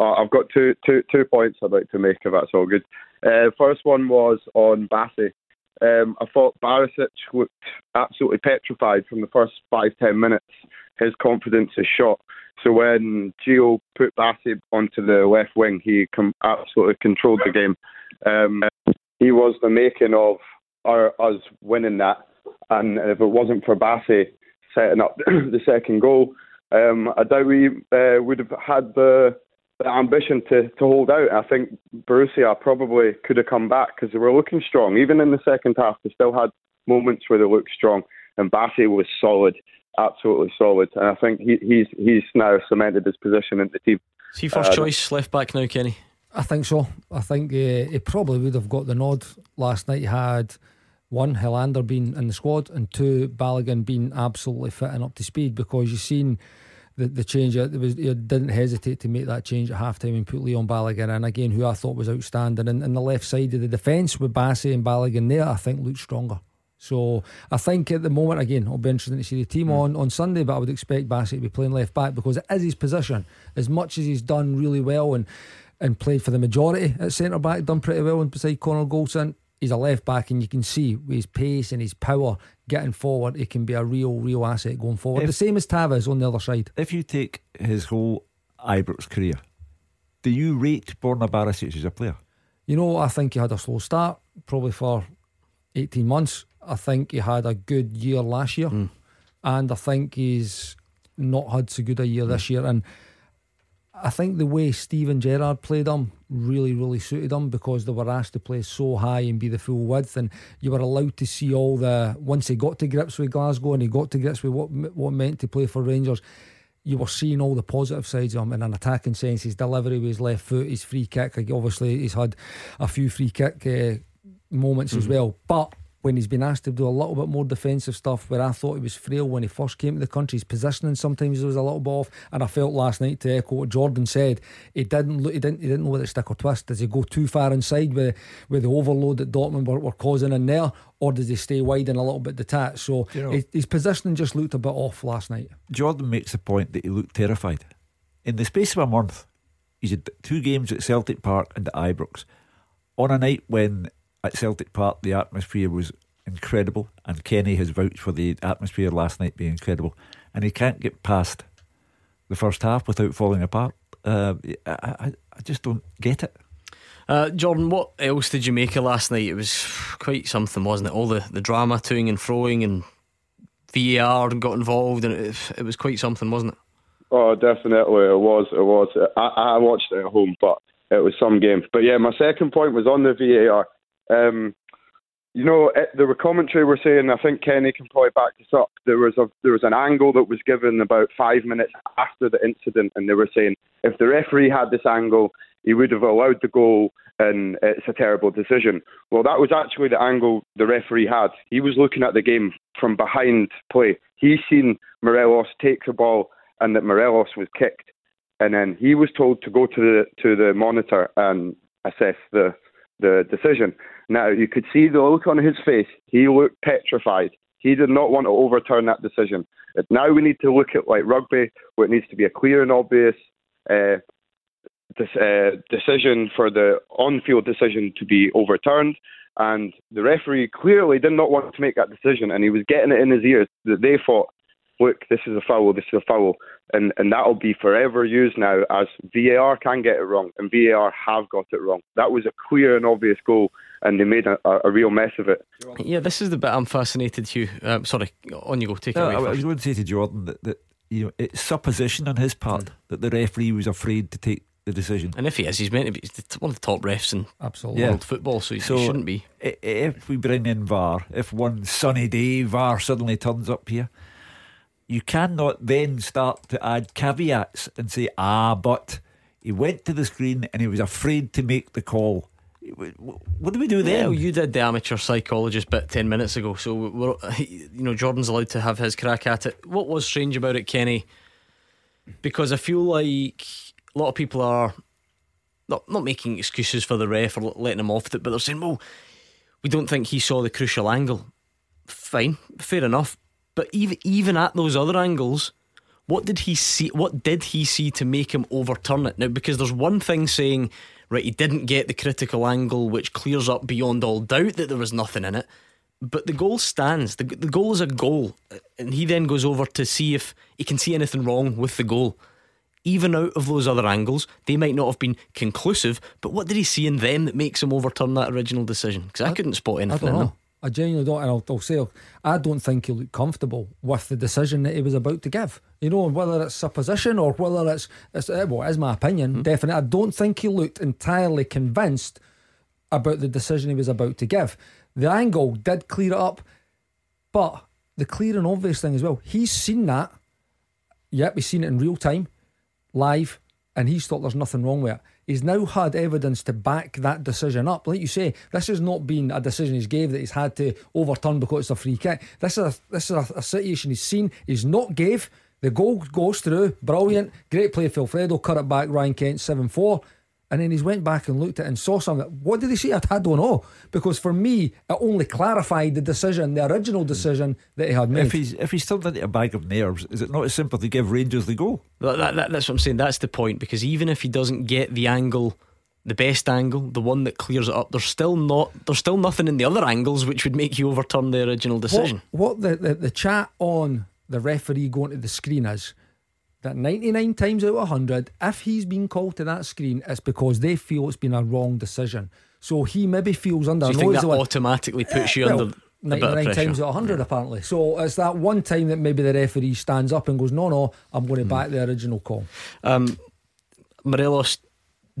Uh, I've got two, two, two points I'd like to make if that's all good. Uh, first one was on Bassey. Um, I thought Barisic looked absolutely petrified from the first five ten minutes. His confidence is shot. So when Gio put Bassey onto the left wing, he com- absolutely controlled the game. Um, he was the making of our, us winning that. And if it wasn't for Bassey setting up the second goal, um, I doubt we uh, would have had the, the ambition to, to hold out. I think Borussia probably could have come back because they were looking strong. Even in the second half, they still had moments where they looked strong. And Bassey was solid absolutely solid, and I think he, he's he's now cemented his position in the team. Is he first uh, choice left back now, Kenny? I think so. I think uh, he probably would have got the nod last night. He had one Helander being in the squad and two Balogun being absolutely fit and up to speed because you've seen the, the change. It was he didn't hesitate to make that change at half time and put Leon Balogun in again, who I thought was outstanding. And, and the left side of the defence with Bassey and Balogun there, I think looked stronger. So I think at the moment, again, it'll be interesting to see the team mm. on, on Sunday, but I would expect Bassey to be playing left back because it is his position. As much as he's done really well and, and played for the majority at centre back, done pretty well and beside Connor Goldson, he's a left back and you can see with his pace and his power getting forward, he can be a real, real asset going forward. If, the same as Tavares on the other side. If you take his whole Ibrox career, do you rate Borna Barisic as a player? You know, I think he had a slow start, probably for 18 months. I think he had a good year last year, mm. and I think he's not had so good a year mm. this year. And I think the way Steven Gerrard played him really, really suited him because they were asked to play so high and be the full width, and you were allowed to see all the. Once he got to grips with Glasgow and he got to grips with what what meant to play for Rangers, you were seeing all the positive sides of him in an attacking sense. His delivery with his left foot, his free kick. Obviously, he's had a few free kick uh, moments mm-hmm. as well, but when he's been asked to do a little bit more defensive stuff where I thought he was frail when he first came to the country. His positioning sometimes was a little bit off, and I felt last night to echo what Jordan said. He didn't look, he didn't he didn't know whether to stick or twist. Does he go too far inside with with the overload that Dortmund were, were causing in there, or does he stay wide and a little bit detached? So you know, his, his positioning just looked a bit off last night. Jordan makes the point that he looked terrified. In the space of a month, he's had two games at Celtic Park and at Ibrox. On a night when at Celtic Park, the atmosphere was incredible, and Kenny has vouched for the atmosphere last night being incredible, and he can't get past the first half without falling apart. Uh, I, I, I just don't get it. Uh, Jordan, what else did you make of last night? It was quite something, wasn't it? All the, the drama toing and froing and VAR got involved, and it, it was quite something, wasn't it? Oh, definitely, it was. It was. I, I watched it at home, but it was some game. But yeah, my second point was on the VAR. Um, you know, it, the commentary were saying, I think Kenny can probably back this up. There was a there was an angle that was given about five minutes after the incident, and they were saying if the referee had this angle, he would have allowed the goal, and it's a terrible decision. Well, that was actually the angle the referee had. He was looking at the game from behind play. He seen Morelos take the ball, and that Morelos was kicked, and then he was told to go to the to the monitor and assess the the decision. Now, you could see the look on his face. He looked petrified. He did not want to overturn that decision. Now we need to look at like rugby, where it needs to be a clear and obvious uh, this, uh, decision for the on-field decision to be overturned, and the referee clearly did not want to make that decision, and he was getting it in his ears that they thought, look, this is a foul, this is a foul, and and that'll be forever used now as VAR can get it wrong, and VAR have got it wrong. That was a clear and obvious goal, and they made a, a, a real mess of it. Yeah, this is the bit I'm fascinated, Hugh. Um, sorry, on you go. Take it away. I, I first. was going to say to Jordan that, that you know it's supposition on his part that the referee was afraid to take the decision. And if he is, he's meant to be he's the t- one of the top refs in Absolutely. world football, so he, he shouldn't be. If we bring in VAR, if one sunny day VAR suddenly turns up here, you cannot then start to add caveats and say, ah, but he went to the screen and he was afraid to make the call. What do we do there? well, you did the amateur psychologist bit 10 minutes ago, so we're, you know, Jordan's allowed to have his crack at it. What was strange about it, Kenny? Because I feel like a lot of people are not, not making excuses for the ref or letting him off it, but they're saying, well, we don't think he saw the crucial angle. Fine, fair enough. But even even at those other angles, what did he see? What did he see to make him overturn it? Now, because there's one thing saying, right, he didn't get the critical angle, which clears up beyond all doubt that there was nothing in it. But the goal stands. The, the goal is a goal, and he then goes over to see if he can see anything wrong with the goal. Even out of those other angles, they might not have been conclusive. But what did he see in them that makes him overturn that original decision? Because I, couldn't spot I anything in them. I genuinely don't, and I'll, I'll say, I don't think he looked comfortable with the decision that he was about to give. You know, whether it's supposition or whether it's, it's uh, well, it is my opinion, Hmm. definitely. I don't think he looked entirely convinced about the decision he was about to give. The angle did clear it up, but the clear and obvious thing as well, he's seen that. Yep, he's seen it in real time, live, and he's thought there's nothing wrong with it. He's now had evidence to back that decision up. Like you say, this has not been a decision he's gave that he's had to overturn because it's a free kick. This is a, this is a, a situation he's seen. He's not gave. The goal goes through. Brilliant. Great play for Alfredo. Cut it back. Ryan Kent 7 4. And then he's went back and looked at it and saw something. What did he see? I, I don't know. Because for me, it only clarified the decision, the original hmm. decision that he had made. If he's if he's turned into a bag of nerves, is it not as simple to give Rangers the goal? That, that, that- that's what I'm saying. That's the point because even if he doesn't get the angle, the best angle, the one that clears it up, there's still not there's still nothing in the other angles which would make you overturn the original decision. What, what the, the, the chat on the referee going to the screen is that 99 times out of 100, if he's been called to that screen, it's because they feel it's been a wrong decision. So he maybe feels under So you think that like- automatically puts you Well, under a 99 times out of 100 apparently. So it's that one time that maybe the referee stands up and goes, no, no, I'm going to Hmm. back the original call. Um, Morelos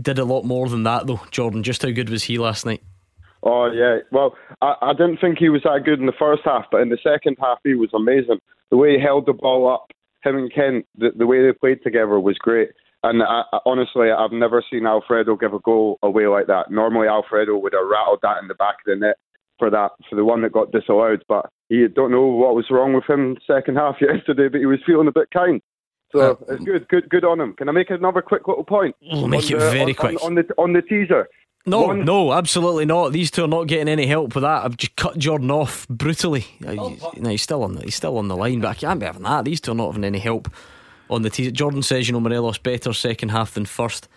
did a lot more than that though. Jordan, just how good was he last night? Oh yeah. Well, I, I didn't think he was that good in the first half, but in the second half he was amazing. The way he held the ball up, him and Kent, the, the way they played together was great. And I, I, honestly, I've never seen Alfredo give a goal away like that. Normally, Alfredo would have rattled that in the back of the net for that for the one that got disallowed. But he don't know what was wrong with him second half yesterday, but he was feeling a bit kind. So uh, it's good, good, good on him. Can I make another quick little point? We'll make On it the- very on- quick. on, on the on the teaser. No, One- no, absolutely not. These two are not getting any help with that. I've just cut Jordan off brutally. You- oh, no, he's still on the he's still on the line, but I can't be having that. These two are not having any help on the teaser. Jordan says, you know, Morelos better second half than first.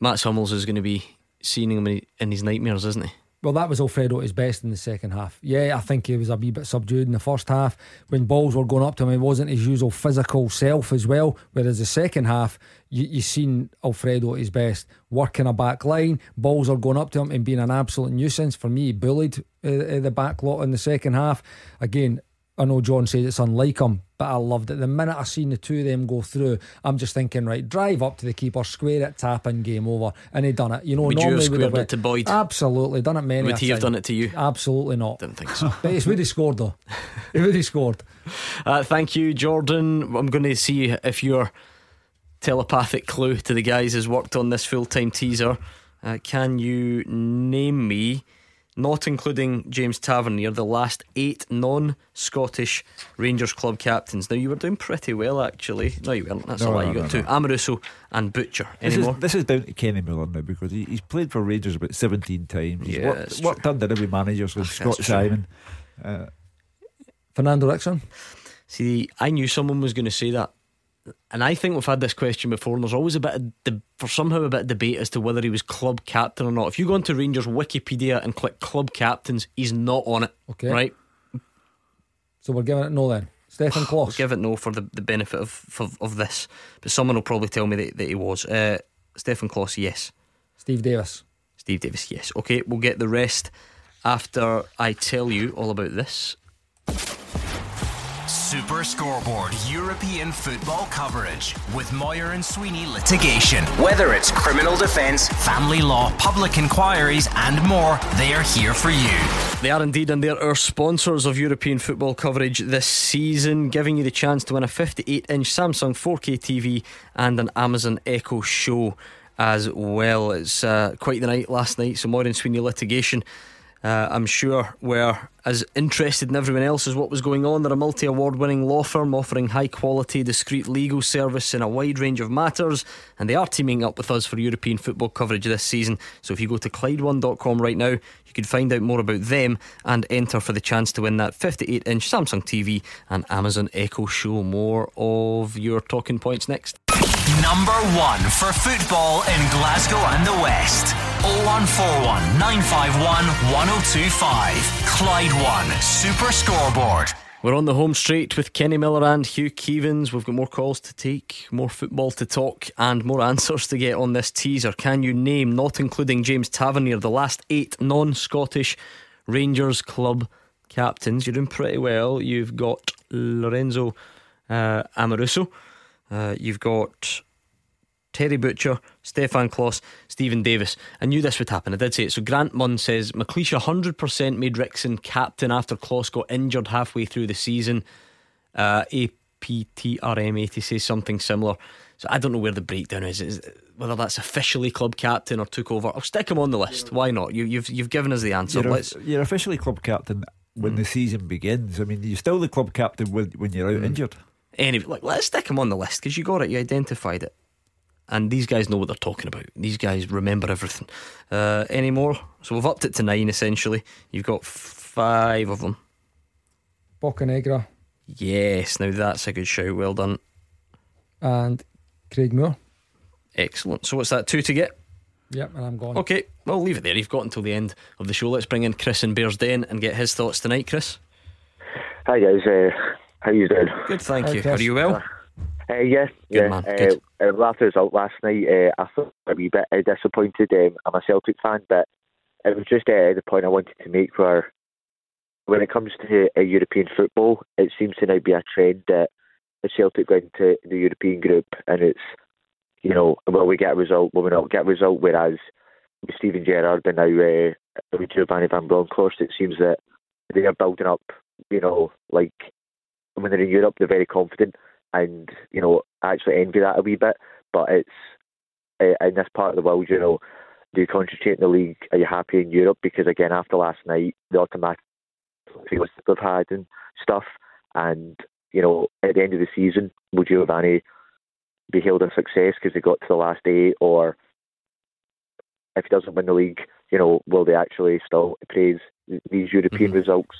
Mats Hummels is going to be seeing him in in his nightmares, isn't he? Well, that was Alfredo at his best in the second half. Yeah, I think he was a wee bit subdued in the first half. When balls were going up to him, he wasn't his usual physical self as well. Whereas the second half, you, you seen Alfredo at his best, working a back line, balls are going up to him and being an absolute nuisance. For me, he bullied uh, uh, the back lot in the second half. Again, I know John says it's unlike him, but I loved it. The minute I seen the two of them go through, I'm just thinking, right, drive up to the keeper, square it, tap in, game over. And he done it. You know, Would you have normally squared it to Boyd? Absolutely, done it many Would he have done it to you? Absolutely not. Didn't think so. But it's would he scored though. He would he scored. Uh, thank you, Jordan. I'm going to see if your telepathic clue to the guys who's worked on this full time teaser. Uh, can you name me, not including James Tavernier, the last eight non Scottish Rangers club captains? Now, you were doing pretty well, actually. No, you weren't. That's No, a lie. no, You got no, two no. Amoruso and Butcher. This Any is, this is down to Kenny Miller now because he, he's played for Rangers about 17 times. He's Yeah, worked, that's worked under every manager since Scott. Simon. Uh, Fernando Ricksen. See, I knew someone was going to say that. And I think we've had this question before, and there's always a bit of de- for somehow a bit of debate as to whether he was club captain or not. If you go onto Rangers Wikipedia and click club captains, he's not on it. Okay. Right? So we're giving it no then. Stefan I'll give it no for the, the benefit of, of of this, but someone will probably tell me that, that he was. Uh, Stefan Klos, yes. Steve Davis. Steve Davis, yes. Okay, we'll get the rest after I tell you all about this. Super Scoreboard European football coverage with Moir and Sweeney litigation. Whether it's criminal defence, family law, public inquiries, and more, they are here for you. They are indeed, and they're our sponsors of European football coverage this season, giving you the chance to win a 58 inch Samsung 4K TV and an Amazon Echo Show as well. It's uh, quite the night last night, so Moir and Sweeney litigation. Uh, I'm sure were as interested in everyone else as what was going on. They're a multi award winning law firm offering high quality, discreet legal service in a wide range of matters, and they are teaming up with us for European football coverage this season. So if you go to Clyde1.com right now, you can find out more about them and enter for the chance to win that 58 inch Samsung TV and Amazon Echo Show. More of your talking points next. Number one for football in Glasgow and the West. 0141 951 1025. Clyde One Super Scoreboard. We're on the home straight with Kenny Miller and Hugh Keevins. We've got more calls to take, more football to talk, and more answers to get on this teaser. Can you name, not including James Tavernier, the last eight non Scottish Rangers club captains? You're doing pretty well. You've got Lorenzo uh, Amoruso, uh, you've got Terry Butcher, Stefan Klos, Steven Davis. I knew this would happen. I did say it. So Grant Munn says McLeish 100% made Ricksen captain after Klos got injured halfway through the season. Uh, APTRM80 says something similar. So I don't know where the breakdown is. is whether that's officially club captain or took over. I'll stick him on the list. Why not? You, you've you've given us the answer. You're, Let's. you're officially club captain when Hmm. the season begins. I mean, you're still the club captain when, when you're out injured. Anyway, look, let's stick him on the list because you got it, you identified it. And these guys know what they're talking about. These guys remember everything. Uh, any more? So we've upped it to nine essentially. You've got five of them. Bocanegra Yes, now that's a good shout. Well done. and Craig Moore. Excellent. So what's that, two to get? Yep, and I'm gone. Okay, well, leave it there. You've got until the end of the show. Let's bring in Chris in Bearsden and get his thoughts tonight, Chris. Hi guys, uh, how you doing? Good, thank you. Chris. Are you well? Uh, yeah, Good yeah. man, Uh, good. uh, after the result last night, uh, I felt a wee bit uh, disappointed. Um, I'm a Celtic fan, but it was just uh, the point I wanted to make where when it comes to uh, European football, it seems to now be a trend that the Celtic go into the European group and it's, you know, will we get a result, will we don't get a result, whereas with Steven Gerrard and now uh, with Giovanni Van Bronckhorst, it seems that they are building up, you know, like when they're in Europe, they're very confident, and you know, I actually envy that a wee bit. But it's uh, in this part of the world, you know, do you concentrate in the league? Are you happy in Europe? Because again, after last night, the automatic feelings they've had and stuff, and you know, at the end of the season, will Giovanni be hailed a success because they got to the last day, or if he doesn't win the league, you know, will they actually still praise these European results?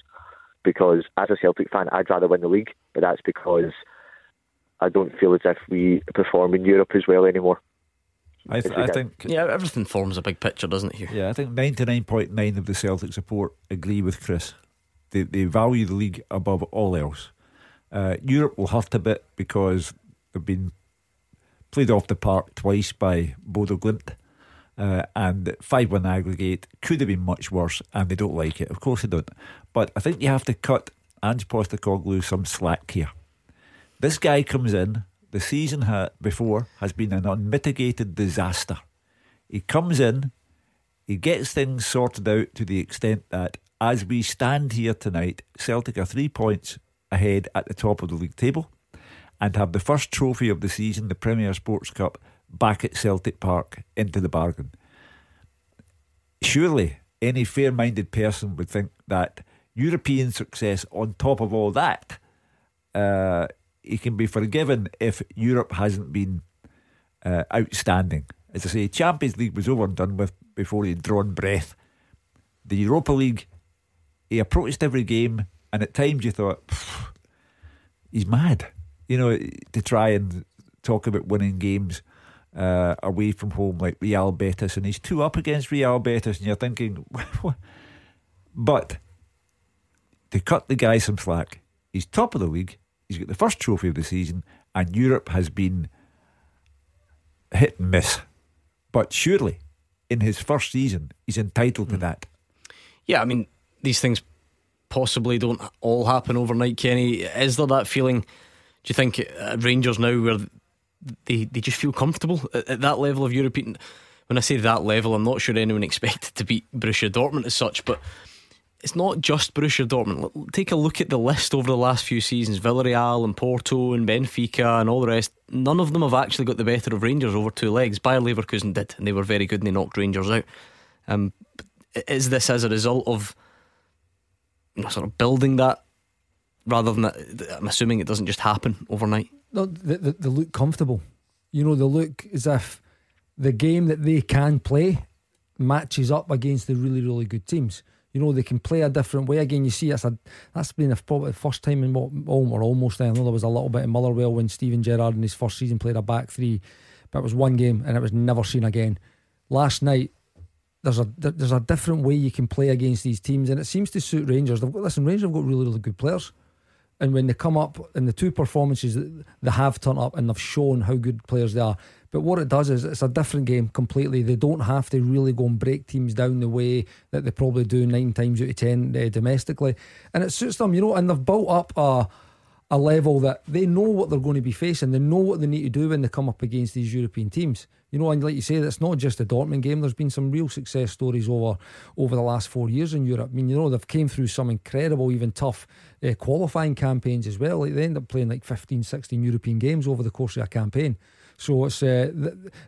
Because as a Celtic fan, I'd rather win the league, but that's because I don't feel as if we perform in Europe as well anymore. I, th- I think. Yeah, everything forms a big picture, doesn't it, Hugh? Yeah, I think 99.9 of the Celtic support agree with Chris. They, they value the league above all else. Uh, Europe will hurt a bit because they've been played off the park twice by Bodo Glimt. Uh, and 5 1 aggregate could have been much worse, and they don't like it. Of course, they don't. But I think you have to cut Ange Postecoglou some slack here. This guy comes in, the season ha- before has been an unmitigated disaster. He comes in, he gets things sorted out to the extent that as we stand here tonight, Celtic are three points ahead at the top of the league table and have the first trophy of the season, the Premier Sports Cup, back at Celtic Park into the bargain. Surely any fair minded person would think that European success on top of all that, uh, he can be forgiven if Europe hasn't been uh, outstanding. As I say, Champions League was over and done with before he'd drawn breath. The Europa League, he approached every game, and at times you thought, he's mad, you know, to try and talk about winning games uh, away from home like Real Betis, and he's two up against Real Betis, and you're thinking, but to cut the guy some slack, he's top of the league. He's got the first trophy of the season, and Europe has been hit and miss. But surely, in his first season, he's entitled to that. Yeah, I mean, these things possibly don't all happen overnight, Kenny. Is there that feeling, do you think, at Rangers now where they, they just feel comfortable at, at that level of European? When I say that level, I'm not sure anyone expected to beat Borussia Dortmund as such, but it's not just Borussia Dortmund. Take a look at the list over the last few seasons Villarreal and Porto and Benfica and all the rest. None of them have actually got the better of Rangers over two legs. Bayer Leverkusen did, and they were very good and they knocked Rangers out. Um, is this as a result of you know, sort of building that rather than that? I'm assuming it doesn't just happen overnight. They, they, they look comfortable. You know, they look as if the game that they can play matches up against the really, really good teams. You know, they can play a different way. Again, you see, that's, a, that's been a, probably the first time in what, oh, or almost, I know there was a little bit in Motherwell when Steven Gerrard in his first season played a back three, but it was one game and it was never seen again. Last night, there's a there's a different way you can play against these teams, and it seems to suit Rangers. They've got listen, Rangers have got really really good players, and when they come up in the two performances, they have turned up and they've shown how good players they are. But what it does is it's a different game completely. They don't have to really go and break teams down the way that they probably do nine times out of ten uh, domestically, and it suits them, you know. And they've built up a a level that they know what they're going to be facing. They know what they need to do when they come up against these European teams. You know, and like you say, that's not just the Dortmund game. There's been some real success stories over over the last four years in Europe. I mean, you know, they've came through some incredible, even tough uh, qualifying campaigns as well. Like they end up playing like 15, 16 European games over the course of a campaign. So it's uh,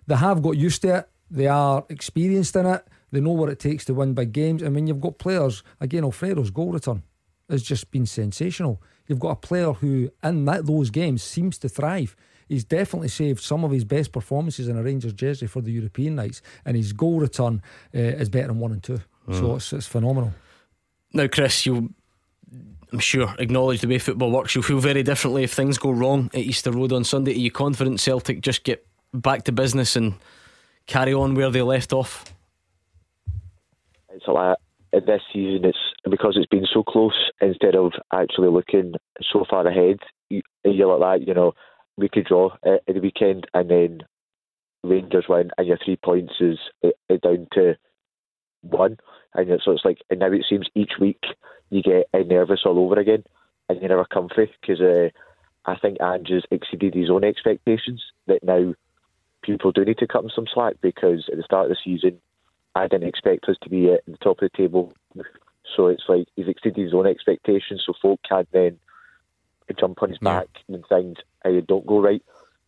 they have got used to it. They are experienced in it. They know what it takes to win big games. I mean, you've got players again. Alfredo's goal return has just been sensational. You've got a player who, in that, those games, seems to thrive. He's definitely saved some of his best performances in a Rangers jersey for the European nights, and his goal return uh, is better than one and two. Mm. So it's, it's phenomenal. Now, Chris, you I'm sure, acknowledge the way football works. You'll feel very differently if things go wrong at Easter Road on Sunday. Are you confident Celtic just get back to business and carry on where they left off? It's a lot this season, it's because it's been so close. Instead of actually looking so far ahead, you, you're like that. You know, we could draw uh, at, the weekend, and then Rangers win, and your three points is, is down to one. And so it's like, and now it seems each week you get nervous all over again, and you're never comfy because uh, I think Ange has exceeded his own expectations. That now people do need to cut him some slack because at the start of the season I didn't expect us to be at the top of the table. So it's like he's exceeded his own expectations. So folk can then jump on his yeah. back and things uh, don't go right.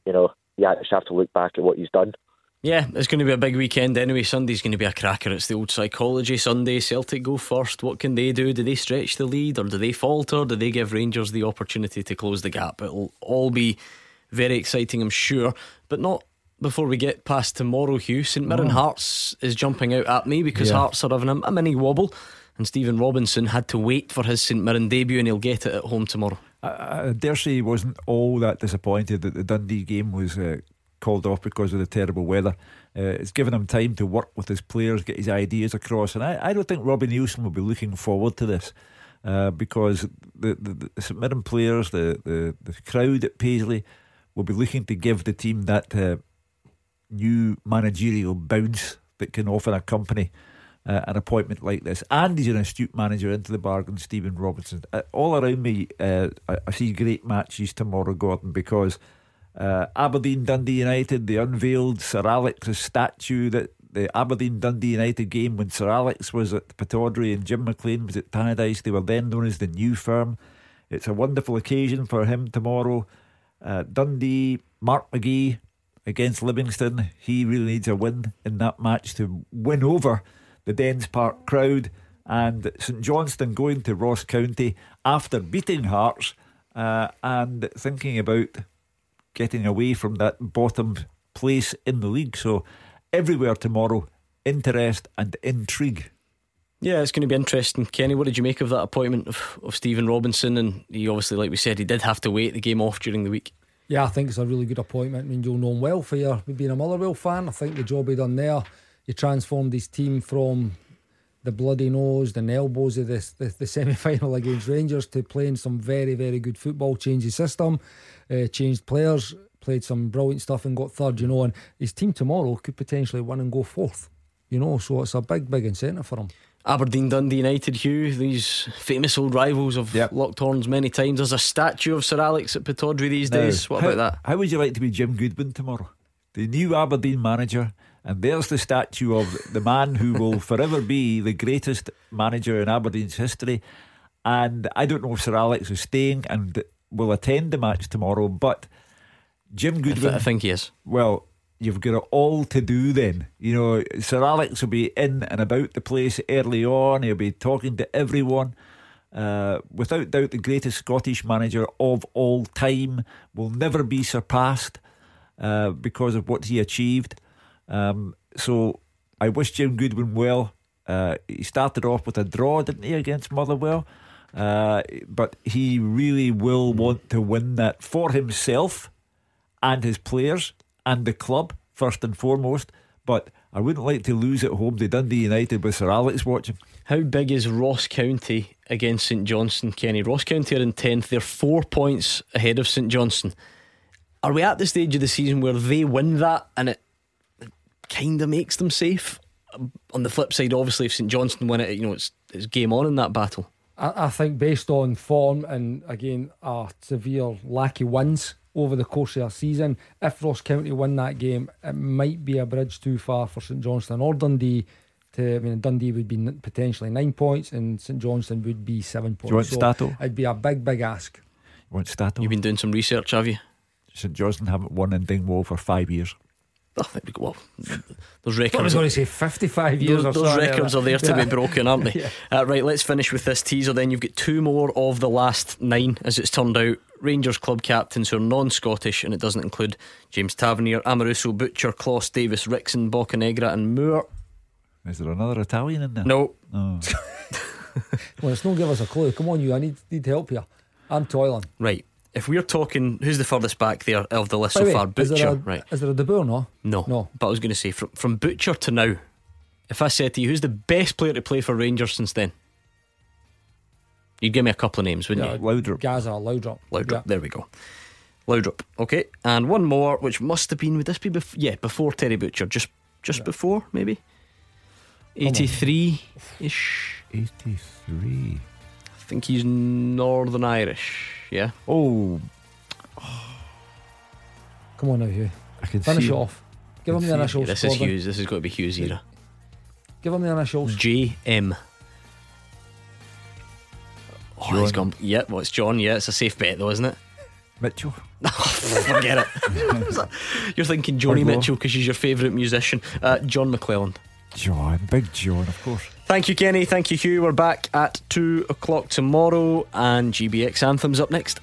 You know, you just have to look back at what he's done. Yeah, it's going to be a big weekend anyway. Sunday's going to be a cracker. It's the old psychology Sunday. Celtic go first. What can they do? Do they stretch the lead or do they falter? Do they give Rangers the opportunity to close the gap? It'll all be very exciting, I'm sure, but not before we get past tomorrow, Hugh, St Mirren oh. Hearts is jumping out at me because yeah. Hearts are having a, a, mini wobble, and Stephen Robinson had to wait for his St Mirren debut, and he'll get it at home tomorrow. I, dare say he wasn't all that disappointed that the Dundee game was uh, called off because of the terrible weather. Uh, it's given him time to work with his players, get his ideas across, and I, I don't think Robbie Neilson will be looking forward to this. Uh, because the, the, the St Mirren players, the, the, the crowd at Paisley, will be looking to give the team that uh, new managerial bounce that can offer a company uh, an appointment like this. And he's an astute manager into the bargain, Stephen Robinson. Uh, all around me, uh, I, I, see great matches tomorrow, Gordon, because uh, Aberdeen Dundee United, they unveiled Sir Alex's statue that the Aberdeen Dundee United game when Sir Alex was at Pittodrie and Jim McLean was at Tannadice. They were then known as the new firm. It's a wonderful occasion for him tomorrow. Uh, Dundee, Mark McGhee against Livingston. He really needs a win in that match to win over the Dens Park crowd. And St Johnstone going to Ross County after beating Hearts uh, and thinking about getting away from that bottom place in the league. So, everywhere tomorrow, interest and intrigue. Yeah, it's going to be interesting. Kenny, what did you make of that appointment of, of Stephen Robinson? And he obviously, like we said, he did have to wait the game off during the week. Yeah, I think it's a really good appointment. I mean, you'll know him well for your being a Motherwell fan. I think the job he done there, he transformed his team from the bloody nose and elbows of this, the, the semi final against Rangers to playing some very, very good football, changed his system, uh, changed players, played some brilliant stuff and got third, you know. And his team tomorrow could potentially win and go fourth, you know. So it's a big, big incentive for him. Aberdeen, Dundee United, Hugh, these famous old rivals have locked horns many times. There's a statue of Sir Alex at Pittodrie these Now, days. What how, about that? How would you like to be Jim Goodwin tomorrow? The new Aberdeen manager, and there's the statue of the man who will forever be the greatest manager in Aberdeen's history. And I don't know if Sir Alex is staying and will attend the match tomorrow, but Jim Goodwin. I think he is. Well, you've got it all to do then. You know, Sir Alex will be in and about the place early on. He'll be talking to everyone. Uh, without doubt, the greatest Scottish manager of all time will never be surpassed uh, because of what he achieved. Um, so I wish Jim Goodwin well. Uh, he started off with a draw, didn't he, against Motherwell? Uh, but he really will want to win that for himself and his players and the club first and foremost. But I wouldn't like to lose at home to Dundee United with Sir Alex watching. How big is Ross County against St Johnstone, Kenny? Ross County are in 10th. They're four points ahead of St Johnstone. Are we at the stage of the season where they win that and it kind of makes them safe? On the flip side, obviously, if St Johnstone win it, you know, it's, it's game on in that battle. I, I think based on form and again a severe lack of wins over the course of a season, if Ross County win that game, it might be a bridge too far for St Johnstone or Dundee. To I mean, Dundee would be potentially nine points, and St Johnstone would be seven points. you want So Stato? It'd be a big, big ask. You want Stato? You've been doing some research, have you? St Johnstone haven't won in Dingwall for five years. I think we well, those I was going to say fifty-five years. Those, or those records are there that. to be broken, aren't they? Yeah. uh, right, let's finish with this teaser. Then you've got two more of the last nine, as it's turned out. Rangers club captains who are non-Scottish, and it doesn't include James Tavernier, Amoruso, Butcher, Klos, Davis, Ricksen, Bocanegra, and Moore. Is there another Italian in there? No. Oh. Well, it's not give us a clue. Come on, you. I need need help here. I'm toiling. Right. If we're talking, who's the furthest back there of the list By so way, far? is there Butcher, a- right? Is there a De Boer? No. No, No. But I was going to say from from Butcher to now, if I said to you, who's the best player to play for Rangers since then? You'd give me a couple of names, wouldn't Yeah, you? Laudrup. Gazza, Laudrup. Laudrup. Yeah. There we go. Laudrup. Okay, and one more, which must have been. Would this be before? Yeah, before Terry Butcher. Just just before, maybe. Eighty-three ish. 83. I think he's Northern Irish. Yeah. Oh, Come on now, Hugh. I can Finish see it off. Give him the Yeah, initials. this is Gordon. Hughes. This is going to be Hughes era. Give him the initials. J M. Oh, he's John. gone. Yeah, well, it's John. Yeah, it's a safe bet, though, isn't it? Mitchell. Forget it. You're thinking Joni Or go. Mitchell because he's your favourite musician. Uh, John McClelland. John. Big John, of course. Thank you, Kenny. Thank you, Hugh. We're back at two o'clock tomorrow, and GBX Anthems up next.